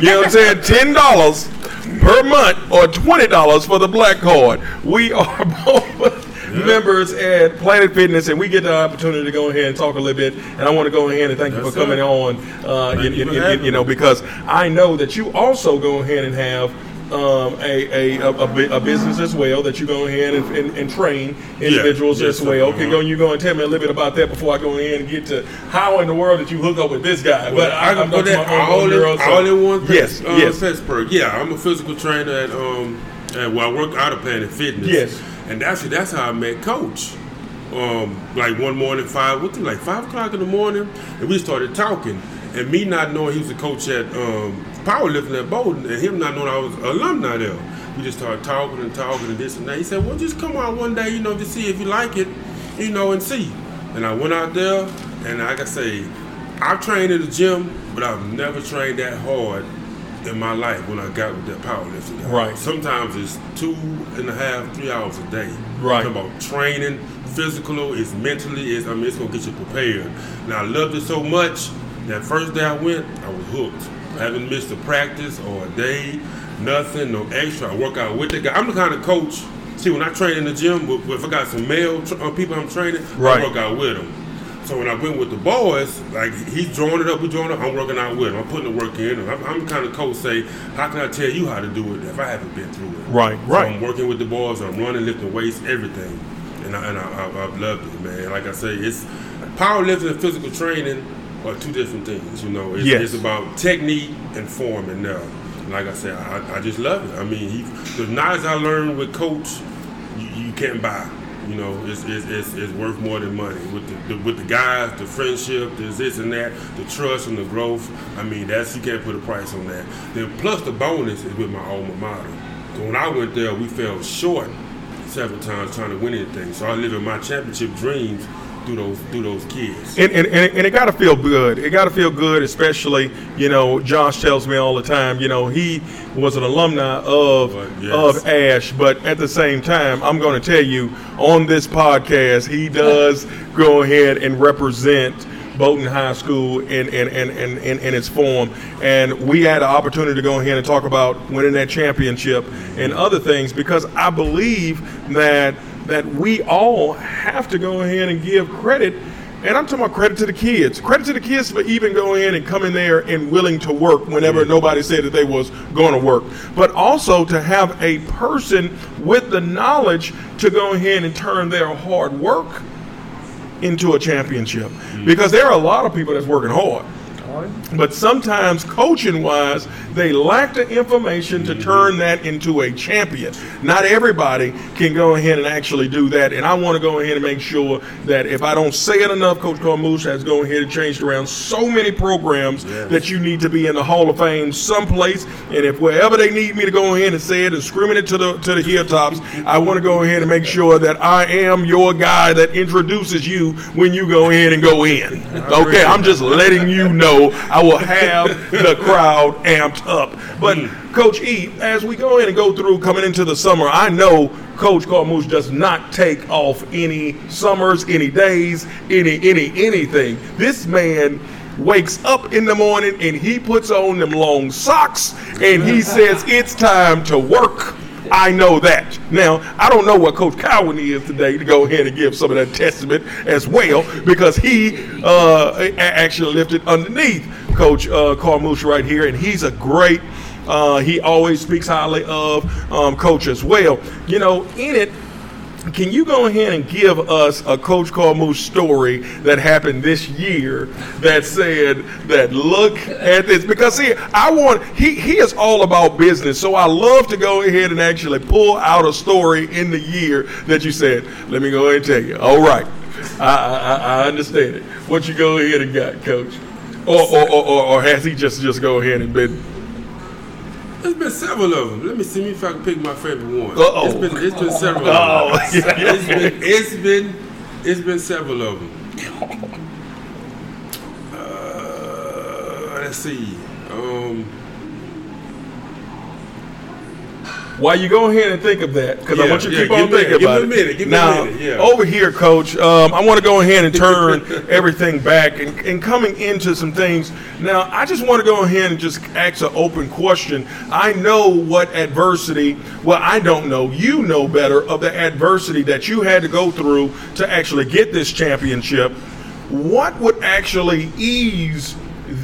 you know what I'm saying? $10 per month or $20 for the black card. We are [LAUGHS] both. Members at Planet Fitness, and we get the opportunity to go ahead and talk a little bit. And I want to go ahead and thank you for coming on. Uh, you, you you- you know, because I know that you also go ahead and have um, a, a, a, a business as well that you go ahead and, and, and train individuals Yes, as well. Okay, Uh-huh. go you go and tell me a little bit about that before I go in and get to how in the world did you hook up with this guy? But I'm put that all in, all in one Yes, uh, yes. Pittsburgh. Yeah, I'm a physical trainer at um at, well I work out of Planet Fitness. Yes. And actually that's how I met Coach. Um, like one morning, five what like five o'clock in the morning, and we started talking. And me not knowing he was a coach at um, powerlifting at Bolton, and him not knowing I was alumni there. We just started talking and talking and this and that. He said, "Well, just come out one day, you know, to see if you like it, you know, and see." And I went out there, and like I say, I've trained in the gym, but I've never trained that hard in my life when I got with that powerlifting. guy. Right. Sometimes it's two and a half, three hours a day. Right. Talking about training, physical, it's mentally, it's I mean, it's gonna get you prepared. And I loved it so much. That first day I went, I was hooked. I haven't missed a practice or a day, nothing, no extra. I work out with the guy. I'm the kind of coach. See, when I train in the gym, if I got some male tr- uh, people I'm training, Right. I work out with them. So when I went with the boys, like he's drawing it up, we drawing it up. I'm working out with him. I'm putting the work in. I'm, I'm the kind of coach say, how can I tell you how to do it if I haven't been through it? Right, So right. I'm working with the boys. I'm running, lifting weights, everything, and I, and I, I, I've loved it, man. Like I say, it's powerlifting and physical training are two different things. You know, it's, Yes. it's about technique and form and now. Like I said, I, I just love it. I mean, he, the knowledge I learned with Coach, you, you can't buy. You know, it's, it's, it's, it's worth more than money. With the, the with the guys, the friendship, there's this and that, the trust and the growth. I mean, that's you can't put a price on that. Then plus the bonus is with my alma mater. So when I went there, we fell short several times trying to win anything. So I live in my championship dreams through those through those kids. And, and, and, and it got to feel good. It got to feel good, especially, you know, Josh tells me all the time, you know, he was an alumni of, yes. of Ash, but at the same time, I'm going to tell you on this podcast, he does go ahead and represent Bolton High School in, in, in, in, in, in its form. And we had an opportunity to go ahead and talk about winning that championship and other things because I believe that that we all have to go ahead and give credit. And I'm talking about credit to the kids. Credit to the kids for even going in and coming there and willing to work whenever nobody said that they was going to work. But also to have a person with the knowledge to go ahead and turn their hard work into a championship. Mm. Because there are a lot of people that's working hard. But sometimes, coaching wise, they lack the information to turn that into a champion. Not everybody can go ahead and actually do that. And I want to go ahead and make sure that if I don't say it enough, Coach Carmouche has gone ahead and changed around so many programs that you need to be in the Hall of Fame someplace. And if wherever they need me to go ahead and say it and screaming it to the to the hilltops, I want to go ahead and make sure that I am your guy that introduces you when you go in and go in. Okay, I'm just letting you know I will have the crowd amped up. But mm. Coach E, as we go in and go through coming into the summer, I know Coach Carmouche does not take off any summers, any days, any any anything. This man wakes up in the morning and he puts on them long socks and he says it's time to work. I know that. Now, I don't know what Coach Cowan is today to go ahead and give some of that testament as well because he uh, actually lifted underneath Coach uh, Carmouche right here, and he's a great. Uh, he always speaks highly of um, Coach as well. You know, in it, can you go ahead and give us a Coach Carmouche story that happened this year that said that look at this? Because see, I want he he is all about business, so I love to go ahead and actually pull out a story in the year that you said. Let me go ahead and tell you. All right, I I, I understand it. What you go ahead and got, Coach? Or or, or, or, has he just just go ahead and been? There's been several of them. Let me see if I can pick my favorite one. Uh-oh. It's been it's been several. Oh, of them. [LAUGHS] it's been it's been it's been several of them. [LAUGHS] Uh, let's see. Um, While you go ahead and think of that, because I want you to yeah, keep on me- thinking give me about a it. minute, give me a now, minute, yeah. over here, Coach, um, I want to go ahead and turn [LAUGHS] everything back and, and coming into some things. Now, I just want to go ahead and just ask an open question. I know what adversity. Well, I don't know. You know better of the adversity that you had to go through to actually get this championship. What would actually ease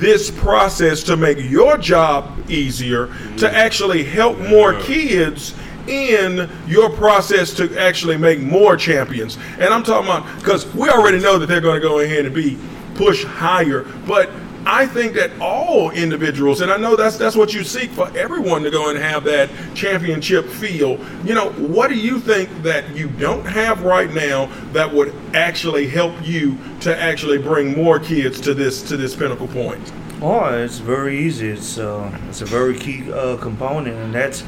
this process to make your job easier to actually help more kids in your process to actually make more champions. And i'm talking about because we already know that they're going to go ahead and be pushed higher but i think that all individuals and i know that's that's what you seek for everyone to go and have that championship feel you know what do you think that you don't have right now that would actually help you to actually bring more kids to this to this pinnacle point Oh, it's very easy. It's uh, it's a very key uh, component, and that's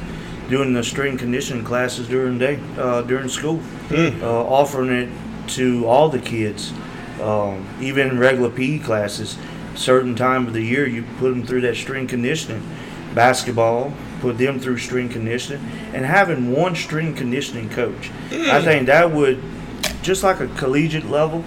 doing the strength conditioning classes during day uh, during school, uh, offering it to all the kids, um, even regular PE classes. Certain time of the year, you put them through that string conditioning. Basketball, put them through string conditioning, and having one string conditioning coach. I mm. think that would, just like a collegiate level,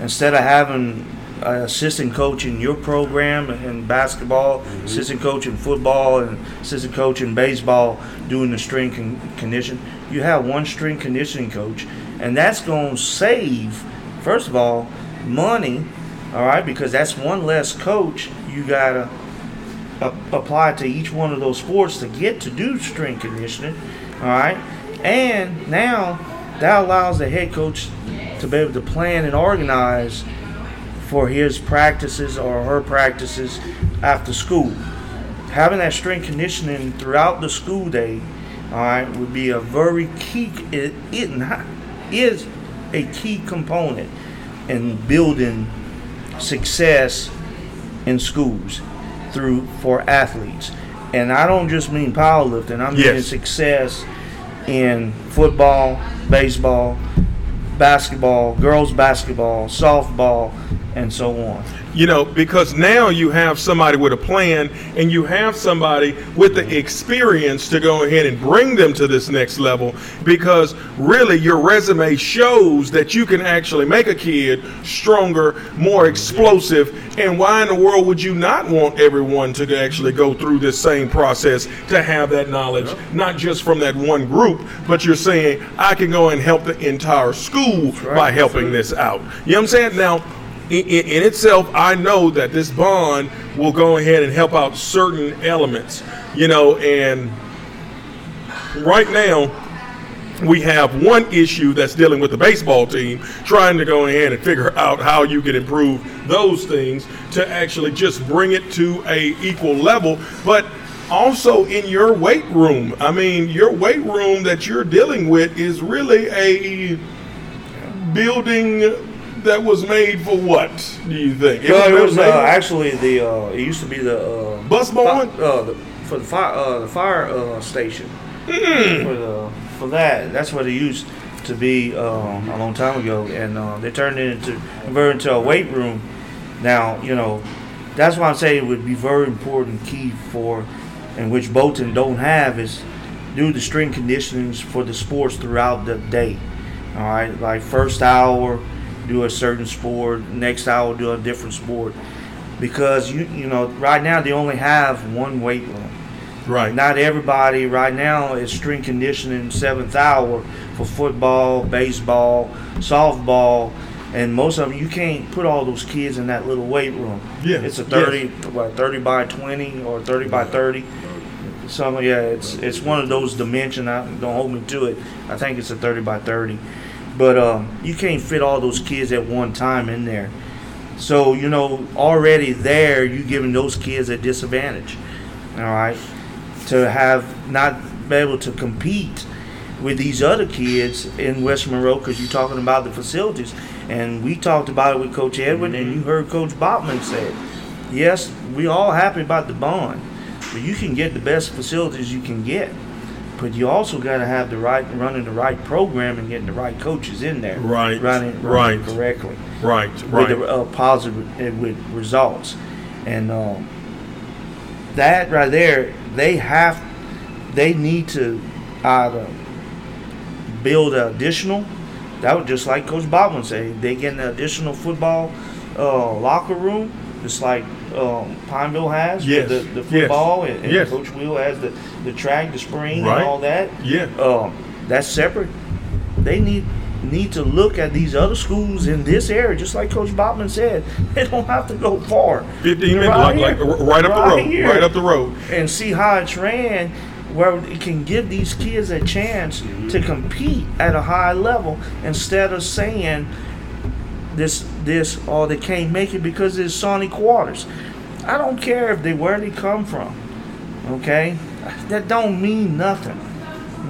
instead of having an assistant coach in your program in basketball, mm-hmm. assistant coach in football, and assistant coach in baseball doing the string con- condition, you have one string conditioning coach, and that's going to save, first of all, money, all right, because that's one less coach you got to a- apply to each one of those sports to get to do strength conditioning. All right, and now that allows the head coach to be able to plan and organize for his practices or her practices after school. Having that strength conditioning throughout the school day, all right, would be a very key. It, it not- is a key component in building success in schools through for athletes. And I don't just mean powerlifting, I mean Yes. success in football, baseball, basketball, girls basketball, softball, and so on. you know because now you have somebody with a plan and you have somebody with the experience to go ahead and bring them to this next level because really your resume shows that you can actually make a kid stronger more explosive and why in the world would you not want everyone to actually go through this same process to have that knowledge not just from that one group but you're saying i can go and help the entire school by helping this out. You know what i'm saying? Now in, itself, I know that this bond will go ahead and help out certain elements, you know, and right now, we have one issue that's dealing with the baseball team, trying to go ahead and figure out how you can improve those things to actually just bring it to a equal level. But also in your weight room, I mean, your weight room that you're dealing with is really a building that was made for what? Do you think? No, it was uh, actually the. Uh, it used to be the uh, Bus barn? uh, the, for the fire uh, the fire uh, station. Hmm. For the for that, that's what it used to be um, a long time ago, and uh, they turned it into converted into a weight room. Now you know, that's why I'm saying it would be very important key for, and which Bolton don't have is do the strength conditionings for the sports throughout the day. All right, like first hour, do a certain sport. Next hour, do a different sport. Because you you know right now they only have one weight room. right. Not everybody right now is strength conditioning seventh hour for football, baseball, softball, and most of them you can't put all those kids in that little weight room. Yeah, it's a yes. thirty, what thirty by twenty or thirty by thirty. Some yeah, it's it's one of those dimension. I don't hold me to it. I think it's a thirty by thirty, but um, you can't fit all those kids at one time in there. So you know already there you giving those kids a disadvantage. All right, to have not be able to compete with these other kids in West Monroe because you're talking about the facilities, and we talked about it with Coach Edwin, and you heard Coach Bachman say, yes, we all happy about the bond, but you can get the best facilities you can get. But you also got to have the right running the right program and getting the right coaches in there, Right, running, running right. correctly Right. with Right. the uh, positive uh, with results, and um, that right there, they have, they need to either build an additional. That would just like Coach Bachman said. They get an additional football uh, locker room, just like um, Pineville has Yes, the, the yes, football, and, and yes. Coach Will has the, the track, the spring, Right. and all that. Yeah. Um, that's separate. They need need to look at these other schools in this area, just like Coach Bachman said. [LAUGHS] They don't have to go far. 15 They're minutes, like, here. like right up the road. here. Right up the road. and see how it's ran, where it can give these kids a chance to compete at a high level instead of saying this this or they can't make it because it's Sonia Quarters. I don't care if they where they come from. Okay, that don't mean nothing.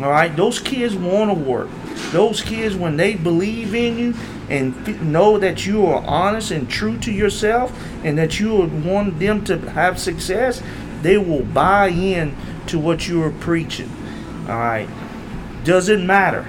All right, those kids want to work. Those kids, when they believe in you and know that you are honest and true to yourself, and that you want them to have success, they will buy in to what you are preaching. All right, doesn't matter.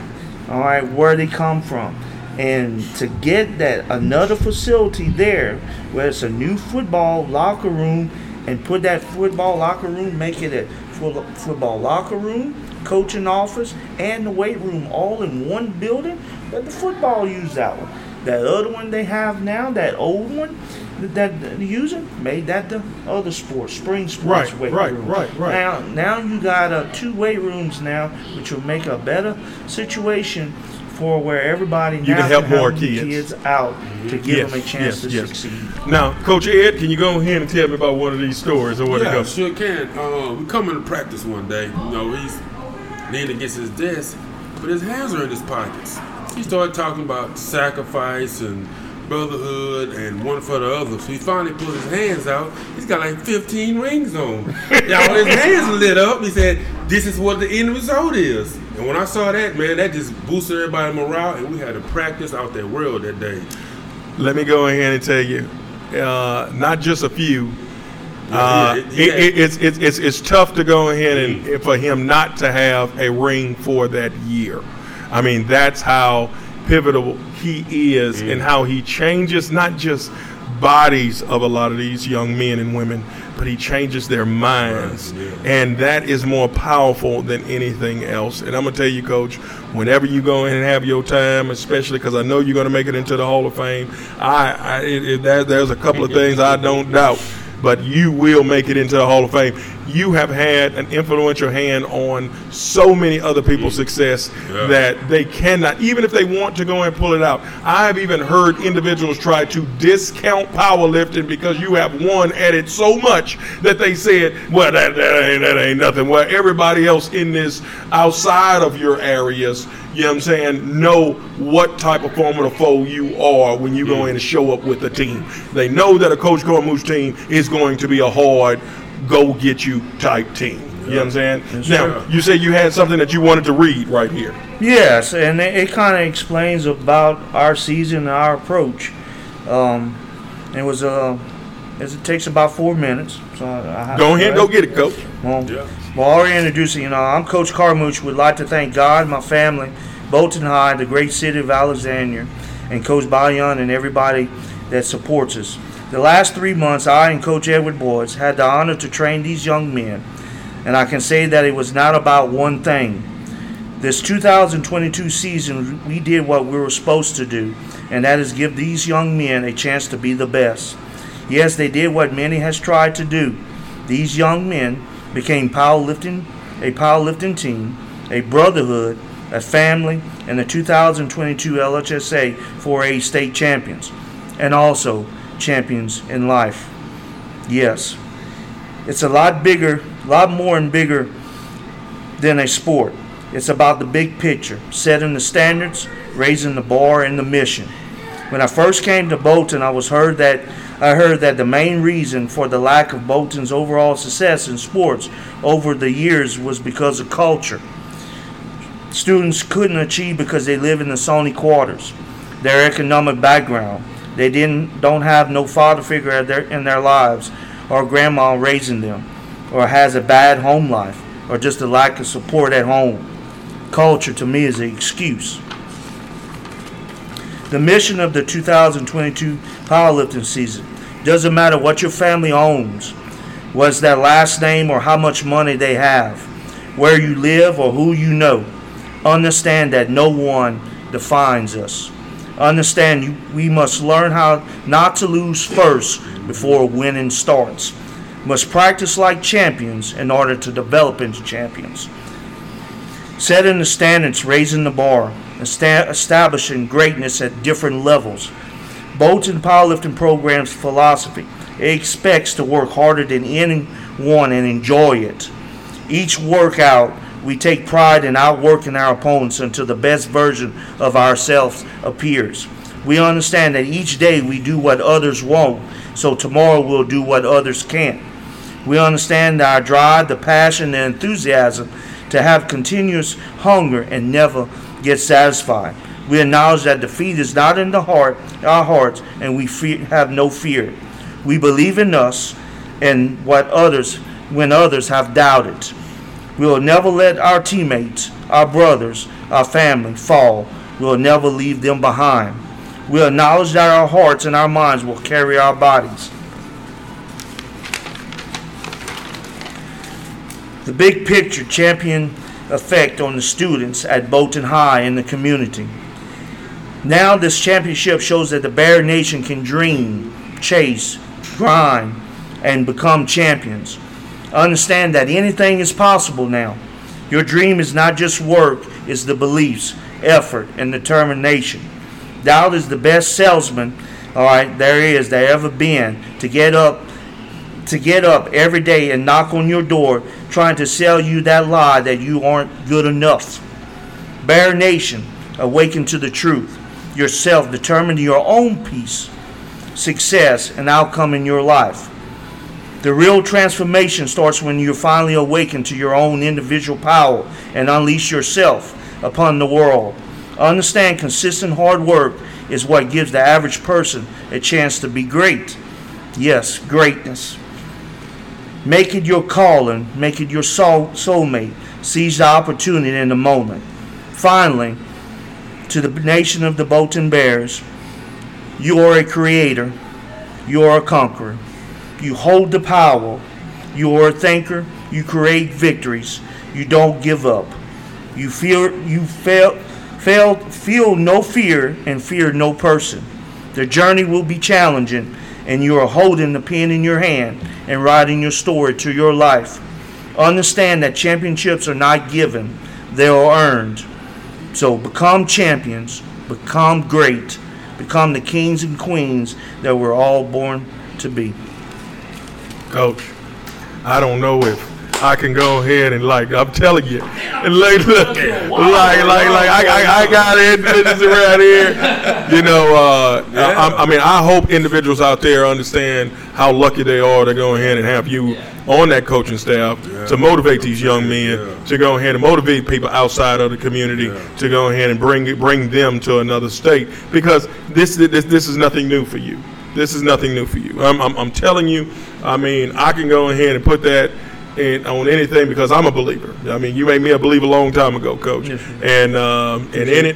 All right, where they come from, and to get that another facility there, where it's a new football locker room, and put that football locker room, make it a full football locker room, coaching office, and the weight room all in one building. Let the football use that one. That other one they have now, that old one that they're using, made that the other sports, spring sports Right, weight right, room. right, right. Now, now you got uh, two weight rooms now, which will make a better situation for where everybody You now can help more have kids. out to give Yes, them a chance yes, to yes. succeed. Now, Coach Ed, can you go ahead and tell me about one of these stories or what it Yeah, goes? sure can. Uh, we come into practice one day. You know, he's leaning against his desk, but his hands are in his pockets. He started talking about sacrifice and brotherhood and one for the other. So he finally pulled his hands out. He's got like 15 rings on. [LAUGHS] Now when his hands lit up, he said, "This is what the end result is." And when I saw that, man, that just boosted everybody's morale, and we had to practice out that world that day. Let me go ahead and tell you, uh, not just a few. Uh, Yeah, it, yeah. it, it's, it's, it's, it's tough to go ahead and for him not to have a ring for that year. I mean, that's how pivotal he is and how he changes not just bodies of a lot of these young men and women, but he changes their minds. And that is more powerful than anything else. And I'm going to tell you, Coach, whenever you go in and have your time, especially because I know you're going to make it into the Hall of Fame, I, I it, it, there, there's a couple of things I don't doubt. But you will make it into the Hall of Fame. You have had an influential hand on so many other people's mm. success Yeah. that they cannot, even if they want to go and pull it out. I've even heard individuals try to discount powerlifting because you have won at it so much that they said, well, that, that, ain't, that ain't nothing. Well, everybody else in this outside of your areas you know what I'm saying, know what type of formidable foe you are when you go in and show up with the team. They know that a Coach Carmouche team is going to be a hard, go get you type team. You know what I'm saying? now, you say you had something that you wanted to read right here. Yes, and it, it kind of explains about our season and our approach. Um, it was uh, as it takes about four minutes. So I, I Go ahead, go get it, Coach. Well, Yeah. Well, already introducing, you know, I'm Coach Carmouche. Would like to thank God, my family, Bolton High, the great city of Alexandria, and Coach Bayan and everybody that supports us. The last three months, I and Coach Edward Boyce had the honor to train these young men, and I can say that it was not about one thing. This 2022 season, we did what we were supposed to do, and that is give these young men a chance to be the best. Yes, they did what many has tried to do. These young men became powerlifting, a powerlifting team, a brotherhood, a family, and the 2022 LHSA 4A state champions, and also champions in life. Yes, it's a lot bigger, a lot more and bigger than a sport. It's about the big picture, setting the standards, raising the bar, and the mission. When I first came to Bolton, I was heard that I heard that the main reason for the lack of Bolton's overall success in sports over the years was because of culture. Students couldn't achieve because they live in the Sonia quarters. Their economic background, they didn't don't have no father figure in their lives, or grandma raising them, or has a bad home life, or just a lack of support at home. Culture to me is an excuse. The mission of the 2022 powerlifting season doesn't matter what your family owns, what's their last name or how much money they have, where you live or who you know. Understand that no one defines us. Understand you, we must learn how not to lose first before winning starts. Must practice like champions in order to develop into champions setting the standards, raising the bar, establishing greatness at different levels. Bolton Powerlifting Program's philosophy it expects to work harder than anyone and enjoy it. Each workout, we take pride in outworking our opponents until the best version of ourselves appears. We understand that each day we do what others won't, so tomorrow we'll do what others can't. We understand our drive, the passion, the enthusiasm to have continuous hunger and never get satisfied. We acknowledge that defeat is not in the heart, our hearts, and we fear, have no fear. We believe in us and what others when others have doubted. We will never let our teammates, our brothers, our family fall. We will never leave them behind. We acknowledge that our hearts and our minds will carry our bodies. the big picture champion effect on the students at Bolton High and the community. Now, this championship shows that the Bear Nation can dream, chase, grind, and become champions. Understand that anything is possible now. Your dream is not just work, it's the beliefs, effort, and determination. Doubt is the best salesman, all right, there is, there ever been to get up to get up every day and knock on your door trying to sell you that lie that you aren't good enough. Bear Nation, awaken to the truth. Yourself, determine your own peace, success, and outcome in your life. The real transformation starts when you finally awaken to your own individual power and unleash yourself upon the world. Understand consistent hard work is what gives the average person a chance to be great. Yes, greatness. Make it your calling, make it your soul, soulmate. Seize the opportunity in the moment. Finally, to the nation of the Bolton Bears, you are a creator, you are a conqueror. You hold the power, you are a thinker, you create victories, you don't give up. You feel you fail, fail, feel no fear and fear no person. The journey will be challenging, and you are holding the pen in your hand and writing your story to your life. Understand that championships are not given, they are earned. So become champions, become great, become the kings and queens that we're all born to be. Coach, I don't know if I can go ahead and like I'm telling you, and like look, like like like I, I, I got individuals around here. You know, uh, I, I mean, I hope individuals out there understand how lucky they are to go ahead and have you on that coaching staff to motivate these young men to go ahead and motivate people outside of the community to go ahead and bring bring them to another state because this this this is nothing new for you. This is nothing new for you. I'm, I'm, I'm telling you. I mean, I can go ahead and put that in, on anything because I'm a believer. I mean, you made me a believer a long time ago, Coach. And um, and in it,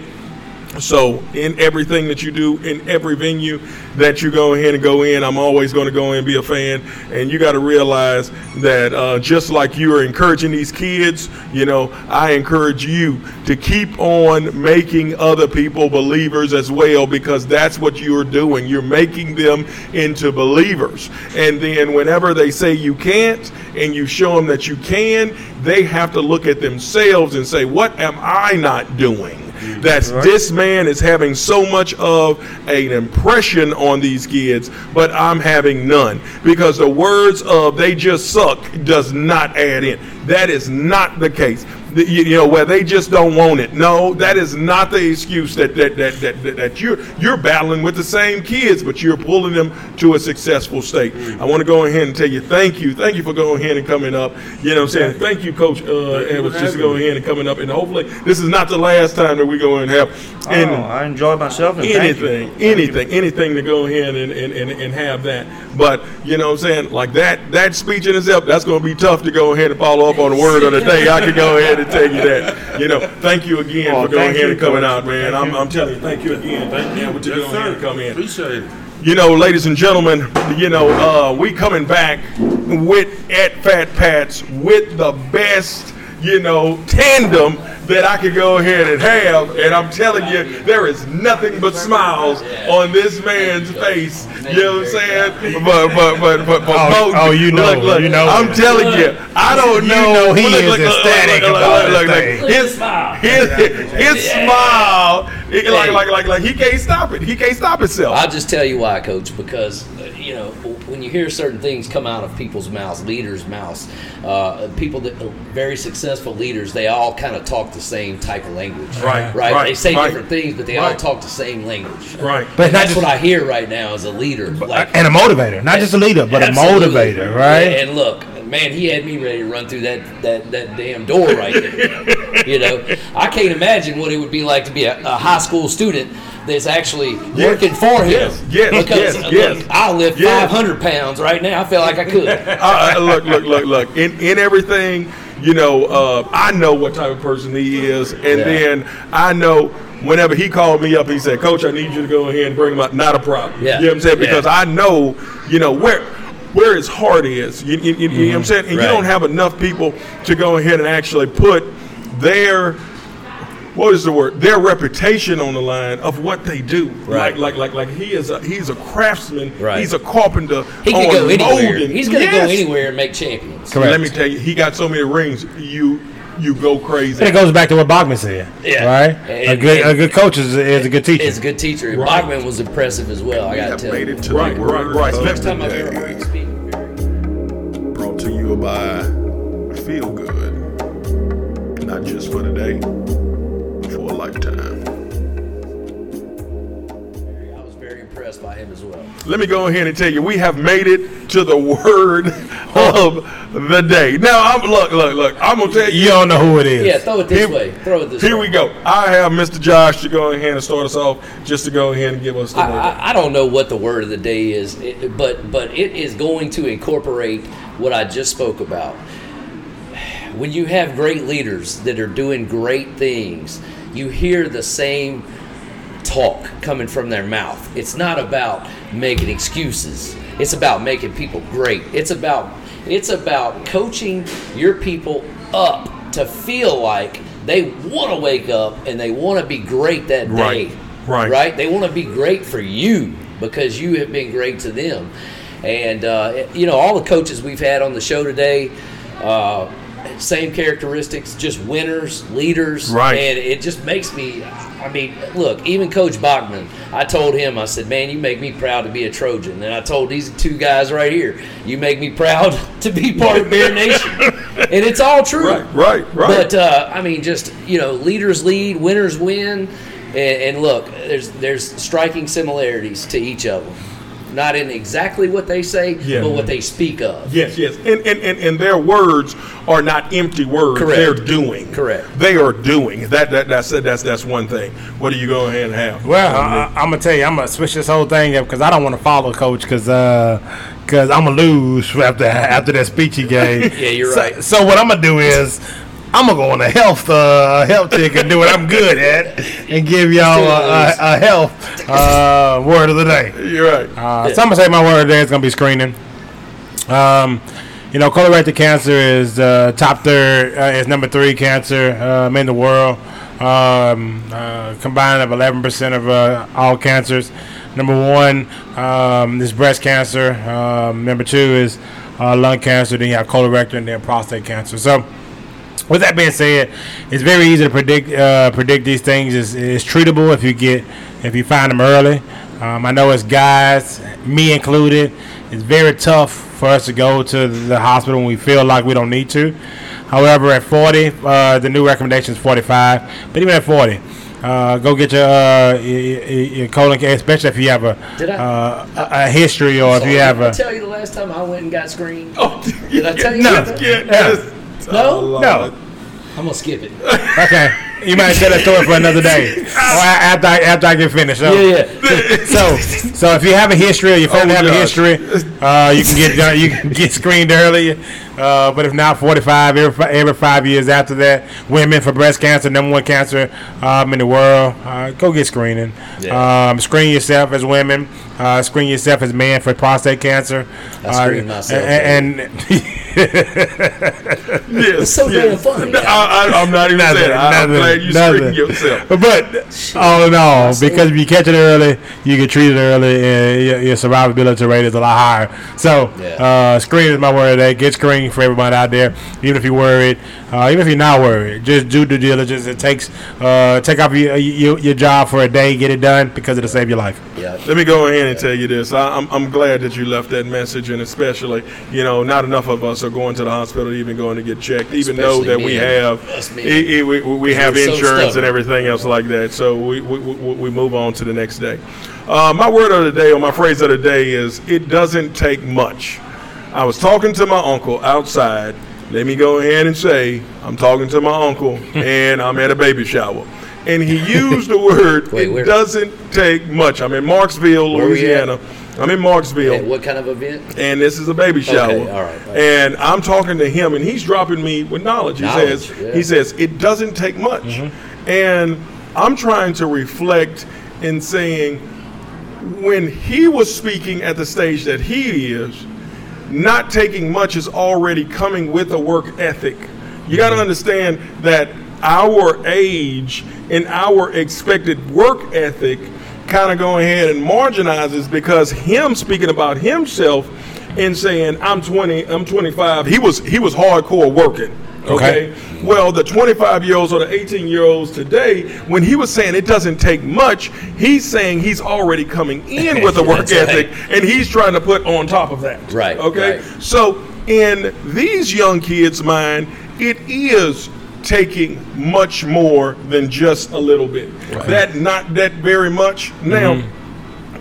so in everything that you do, in every venue that you go ahead and go in, I'm always going to go in and be a fan. And you got to realize that uh, just like you are encouraging these kids, you know, I encourage you to keep on making other people believers as well because that's what you're doing. You're making them into believers. And then whenever they say you can't and you show them that you can, they have to look at themselves and say, what am I not doing? That this man is having so much of an impression on these kids, but I'm having none. Because the words of they just suck does not add in. That is not the case. You you know where they just don't want it. No, that is not the excuse that that, that, that, that, that you're you're battling with the same kids, but you're pulling them to a successful state. I want to go ahead and tell you thank you, thank you for going ahead and coming up. You know what I'm saying? Thank you, Coach. Uh, Thank you and just going ahead and coming up, and hopefully this is not the last time that we go ahead and have. And oh, I enjoyed myself. And thank you. anything, anything, anything to go ahead and, and, and, and have that. But you know what I'm saying? Like that that speech in itself, that's gonna be tough to go ahead and follow up on the word of the day. I could go ahead and tell you that. You know, thank you again Oh, for going ahead and coming Coach. out, man. I'm. I'm telling you, thank you again. Thank you for Yes, going and come in. Appreciate it. You know, ladies and gentlemen, you know, uh, we coming back with at Fat Pats with the best, you know, tandem that I could go ahead and have. And I'm telling you, there is nothing but smiles on this man's face. You know what I'm saying? But but but but, but Oh, Bo- oh, you know, look, look, you know. I'm telling you, I don't You know. know he Look, is look, look, look, ecstatic look, look, about look, this look, thing. His his his smile, it- like like like like he can't stop it. He can't stop himself. I'll just tell you why, Coach. Because uh, you know when you hear certain things come out of people's mouths, leaders' mouths, uh, people that are very successful leaders, they all kind of talk the same type of language. Right, right. right, they say right, different things, but they all talk the same language. Right. But And not that's just, what I hear right now as a leader. Like, and a motivator, not just a leader, but Absolutely. a motivator, right? And look, man, he had me ready to run through that that, that damn door right there. you know, I can't imagine what it would be like to be a, a high school student that's actually working for him. Yes, yes, because yes, yes. look, I lift Yes. 500 pounds right now. I feel like I could. [LAUGHS] uh, uh, look, look, look, look. In in everything, you know, uh, I know what type of person he is, and Yeah. then I know. Whenever he called me up, he said, "Coach, I need you to go ahead and bring him out." Not a problem. Yeah. You know what I'm saying? Yeah. Because I know, you know, where where his heart is. You, you, you, you know what I'm saying? And you don't have enough people to go ahead and actually put their what is the word? Their reputation on the line of what they do. Right. Like, like, like, like he is a he's a craftsman. Right. He's a carpenter. He can on go anywhere. molding. He's going to go anywhere and make champions. Correct. Let me tell you, he got so many rings. You you go crazy. And it goes back to what Bachman said, Yeah. right? a good and- a good coach is, is a good teacher. Is a good teacher. And Right. Bachman was impressive as well. I got to tell you. Right, right, right. of Next Time I've ever heard him speak. brought to you by Feel Good. Not just for today, impressed by him as well. Let me go ahead and tell you, we have made it to the word [LAUGHS] of the day. Now, I'm look, look, look. I'm gonna tell you you. don't know who it is. Yeah, throw it this Here- way. Throw it this Here way. we go. I have Mr. Josh to go ahead and start us off, just to go ahead and give us the I, word. I, I don't know what the word of the day is, it, but but it is going to incorporate what I just spoke about. When you have great leaders that are doing great things, you hear the same talk coming from their mouth. It's not about making excuses. It's about making people great. It's about it's about coaching your people up to feel like they want to wake up and they want to be great that Right, day. right. Right? They want to be great for you because you have been great to them. And uh, you know, all the coaches we've had on the show today, uh, same characteristics, just winners, leaders, Right. And it just makes me. I mean, look, even Coach Bachman, I told him, I said, man, you make me proud to be a Trojan. And I told these two guys right here, you make me proud [LAUGHS] to be part of Bear Nation. and it's all true. Right, right, right. But uh, I mean, just you know, leaders lead, winners win, and, and look, there's there's striking similarities to each of them. Not in exactly what they say, Yeah. but what they speak of. Yes, yes. And, and, and, and their words are not empty words. Correct. They're doing. Correct. They are doing. That, that that's that's that's one thing. What are you going ahead and have? Well, I, I'm gonna tell you, I'm gonna switch this whole thing up because I don't want to follow coach because because uh, I'm gonna lose [LAUGHS] after after that speech he gave. [LAUGHS] Yeah, you're So- right. So what I'm gonna do is I'm gonna go on a health uh, health tick and do what I'm good at and give y'all a, a, a health uh, word of the day. You're right. Uh, so I'm gonna say my word of the day is gonna be screening. Um, you know, colorectal cancer is uh, top third, uh, is number three cancer um, in the world. Um, uh, combined of 11% of uh, all cancers. Number one um, is breast cancer. Um, number two is uh, lung cancer. Then you have colorectal and then prostate cancer. So, with that being said, it's very easy to predict uh, predict these things. It's, it's treatable if you get if you find them early. Um, I know as guys, me included, it's very tough for us to go to the hospital when we feel like we don't need to. However, at 40, uh, the new recommendation is 45. But even at 40, uh, go get your, uh, your, your your colon cancer, especially if you have a, Did I- uh, a, a history or if you have a. Did I a. tell you the last time I went and got screened? Oh, [LAUGHS] Did I tell you No. Yeah, Yeah. Yes. No? No. I'm gonna skip it. Okay. You might tell that story for another day, or a- after I, after I get finished. So, Yeah, yeah. [LAUGHS] so, so if you have a history or your family Oh, have a history, uh, you can get done- you can get screened early. Uh, but if not, 45 every, every five years after that, women for breast cancer, number one cancer um, in the world, uh, go get screening. Yeah. Um, screen yourself as women. Uh, screen yourself as men for prostate cancer. I Uh, screened myself, And, and [LAUGHS] Yes, It's so yes. damn funny. No, I, I, I'm not even Nothing, saying. I, I'm nothing, glad you nothing. screened yourself. But all in all, because if you catch it early, you get treated early, and your, your survivability rate is a lot higher. So, Yeah. uh, screen is my word of the day. Get screened for everybody out there, even if you're worried, uh, even if you're not worried. Just do due diligence. It takes uh, take off your, your your job for a day, get it done because it'll save your life. Yeah. Let me go ahead and tell you this. I, I'm, I'm glad that you left that message, and especially, you know, not enough of us are going to the hospital, even going to get checked, even though Especially that we have Us men. i- i- we, we have We're so insurance and everything else like that. So we, we, we, we move on to the next day. Uh, my word of the day, or my phrase of the day, is it doesn't take much. I was talking to my uncle outside. Let me go ahead and say I'm talking to my uncle, [LAUGHS] and I'm at a baby shower. And he used the word, [LAUGHS] Wait, it where- doesn't take much. I'm in Marksville, Where we at? Louisiana. I'm in Marksville what kind of event? and this is a baby shower. All right, all right. And I'm talking to him, and he's dropping me with knowledge. He Knowledge, says, yeah. Mm-hmm. he says it doesn't take much, and I'm trying to reflect in saying when he was speaking at the stage that he is, not taking much is already coming with a work ethic. You got to understand that our age and our expected work ethic kind of go ahead and marginalizes because him speaking about himself and saying I'm 20, I'm 25. He was he was hardcore working. Okay. Well, the 25 year olds or the 18 year olds today, when he was saying it doesn't take much, he's saying he's already coming in with a [LAUGHS] work That's right. ethic and he's trying to put on top of that. Right, Okay. right. So in these young kids' mind, it is taking much more than just a little bit. That not that very much. Now, mm-hmm.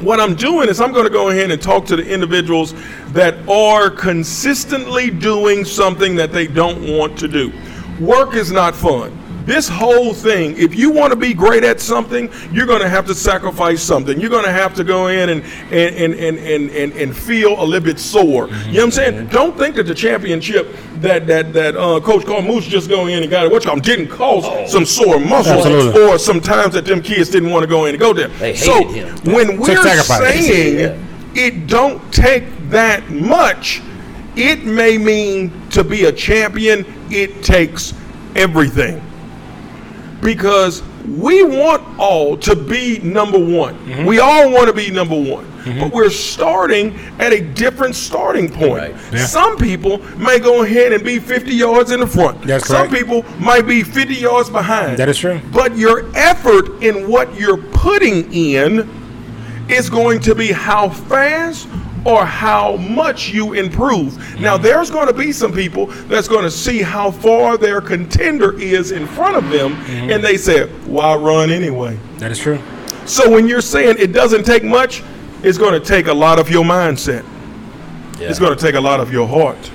What I'm doing is I'm going to go ahead and talk to the individuals that are consistently doing something that they don't want to do. Work is not fun. This whole thing, if you want to be great at something, you're going to have to sacrifice something. You're going to have to go in and and, and, and, and, and, and feel a little bit sore. You know what I'm saying? Don't think that the championship that that that uh, Coach Carmouche just go in and got it. What y'all didn't cause some sore muscles, Absolutely. or sometimes that them kids didn't want to go in and go there. They so him. when we're saying Yeah. it don't take that much, it may mean to be a champion, it takes everything. Because we want all to be number one. Mm-hmm. We all want to be number one. But we're starting at a different starting point. Right. Yeah. Some people may go ahead and be 50 yards in the front. That's Some correct. people might be 50 yards behind. That is true. But your effort in what you're putting in is going to be how fast or how much you improve. Now, there's going to be some people that's going to see how far their contender is in front of them, mm-hmm. and they say, "Why run anyway?" That is true. So when you're saying it doesn't take much, it's going to take a lot of your mindset. It's going to take a lot of your heart.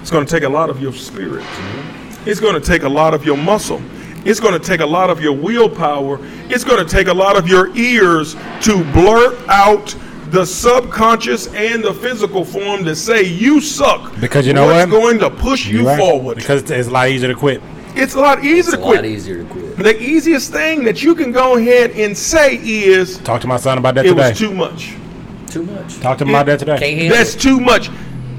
It's going to take a lot of your spirit. Mm-hmm. It's going to take a lot of your muscle. It's going to take a lot of your willpower. It's going to take a lot of your ears to blurt out the subconscious and the physical form to say you suck. Because you know What's what? going to push you You're right. forward. Because it's a lot easier to quit. it's a lot easier It's to a quit. lot easier to quit. The easiest thing that you can go ahead and say is Talk to my son about that it today. was too much. Too much. Talk to him about that today. Can't That's it. too much.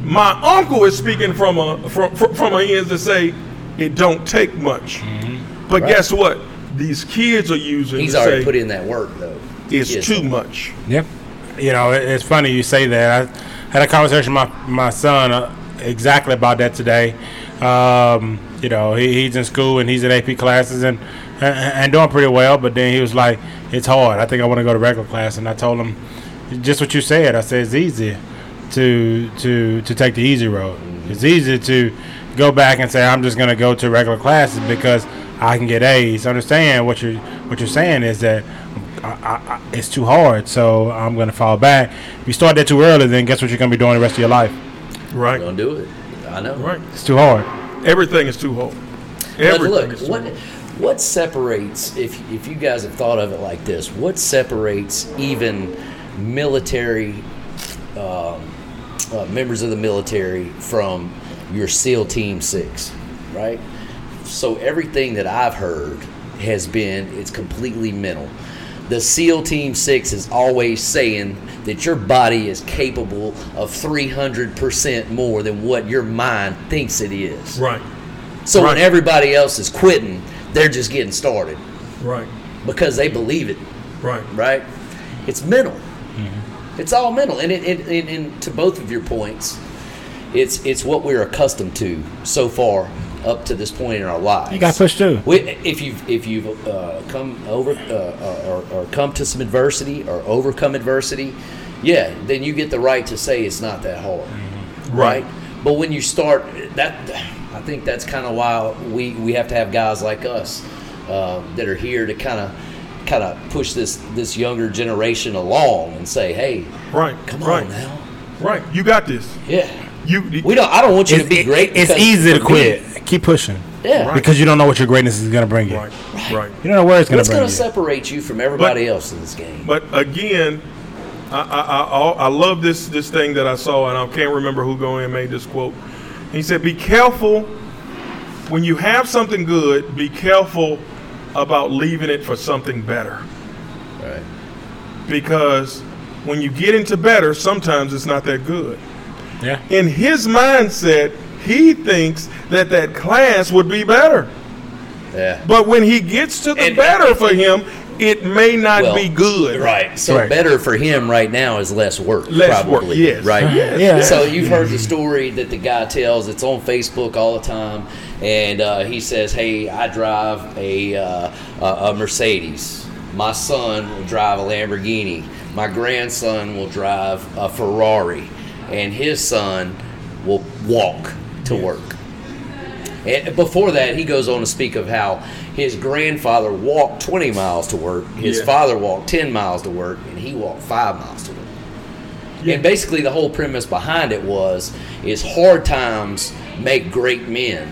My uncle is speaking from a from from, from a ends to say it don't take much. Mm-hmm. But guess what? These kids are using He's to already say put in that work though. it's too much. Yep. You know, it, it's funny you say that. I had a conversation with my, my son uh, exactly about that today. Um, you know, he, he's in school and he's in AP classes and, and and doing pretty well. But then he was like, "It's hard. I think I want to go to regular class." And I told him just what you said. I said it's easy to to to take the easy road. It's easy to go back and say I'm just going to go to regular classes because I can get A's. Understand what you're what you're saying is that I, I, I, it's too hard, so I'm going to fall back. If you start that too early, then guess what you're going to be doing the rest of your life? Right. Don't do it. I know. Right. It's too hard. Everything is too hard. But Everything look, is too what hard. what separates if if you guys have thought of it like this, what separates even military um, uh, members of the military from your SEAL Team Six, right? So everything that I've heard has been it's completely mental. The SEAL Team Six is always saying that your body is capable of 300% more than what your mind thinks it is. Right. So when everybody else is quitting, they're just getting started Right. because they believe it, Right. right? It's mental. Mm-hmm. It's all mental, and it, it, and, and to both of your points, it's it's what we're accustomed to so far up to this point in our lives. You got pushed too. We, if you've if you've uh, come over uh, uh, or, or come to some adversity or overcome adversity, yeah, then you get the right to say it's not that hard, right? But when you start that, I think that's kind of why we we have to have guys like us um, that are here to kind of kind of push this this younger generation along and say, hey, Right. come right. on now, Right. You got this. yeah. You. We don't. I don't want you to be great. it's easy to for me- quit. Keep pushing. Yeah. Right. Because you don't know what your greatness is going to bring you. Right. Right. You don't know where it's going What's to going bring to you. What's going to separate you from everybody else in this game? But again, I, I, I, I love this this thing that I saw, and I can't remember who going and made this quote. He said, "Be careful when you have something good. Be careful about leaving it for something better, Right. because when you get into better, sometimes it's not that good." Yeah. In his mindset, he thinks that that class would be better, Yeah. but when he gets to the And- better for him, it may not Well, be good. Right. So Right. better for him right now is less work. Less work, probably, yes. Right. [LAUGHS] Yes, Yeah. So you've heard the story that the guy tells. It's on Facebook all the time, and uh, he says, "Hey, I drive a uh, a a Mercedes. My son will drive a Lamborghini. My grandson will drive a Ferrari, and his son will walk to work." And before that, he goes on to speak of how his grandfather walked 20 miles to work, his Yeah. father walked 10 miles to work, and he walked five miles to work. And basically, the whole premise behind it was is hard times make great men,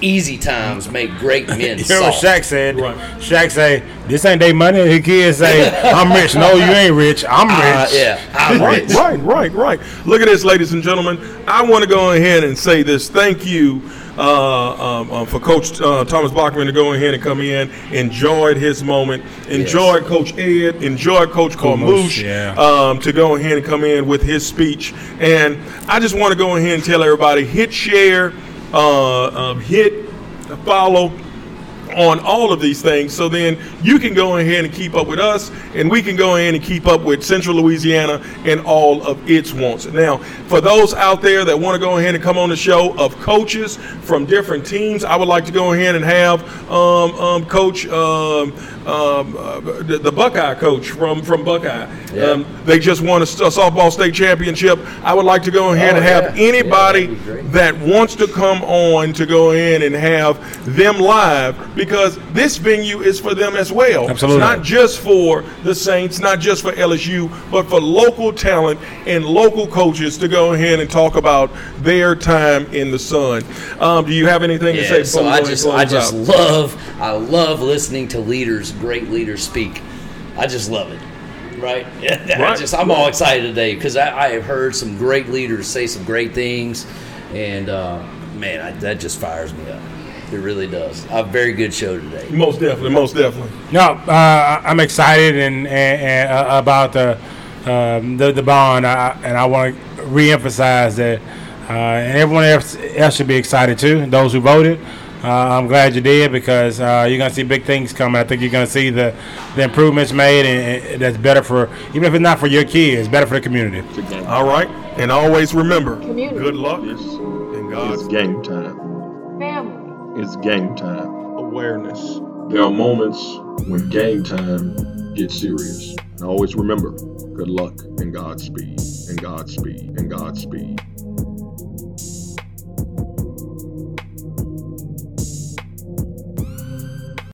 easy times make great [LAUGHS] men. You know what. Shaq said? Right. Shaq say, "This ain't they money." His kids say, "I'm rich." No, you ain't rich. I'm rich. Uh, yeah, I'm [LAUGHS] Right, rich. right, right, right. Look at this, ladies and gentlemen. I want to go ahead and say this. Thank you uh, um, uh, for Coach uh, Thomas Bachman to go ahead and come in. Enjoyed his moment. Enjoyed Coach Ed. Enjoyed Coach Carmouche yeah. um, to go ahead and come in with his speech. And I just want to go ahead and tell everybody: hit share, uh, um, hit follow on all of these things. So then you can go ahead and keep up with us, and we can go ahead and keep up with Central Louisiana and all of its wants. Now, for those out there that want to go ahead and come on the show of coaches from different teams, I would like to go ahead and have um, um, Coach. Um, um, uh, the, the Buckeye coach from from Buckeye. Yeah. Um, they just won a softball state championship. I would like to go ahead Oh, and have anybody Yeah, that'd be great. that wants to come on to go in and have them live because this venue is for them as well. Absolutely. It's not just for the Saints, not just for LSU, but for local talent and local coaches to go ahead and talk about their time in the sun. Um, do you have anything to say? So before we I go ahead and just I just out? love I love listening to leaders, great leaders speak. I just love it. Right? [LAUGHS] I Right. just I'm all excited today because I, I have heard some great leaders say some great things, and uh, man, I, that just fires me up. It really does. A very good show today. most definitely, most definitely. No, uh, I'm excited and, and, and uh, about the, um, the the bond, I, and I want to reemphasize that, uh, and everyone else, else should be excited too. Those who voted, uh, I'm glad you did because uh, you're gonna see big things coming. I think you're gonna see the the improvements made, and, and that's better for even if it's not for your kids, better for the community. It's a game. All right, and always remember, Community. good luck This and is God's game time. It's game time. awareness. There are moments when game time gets serious. And always remember, good luck and Godspeed, and Godspeed, and Godspeed.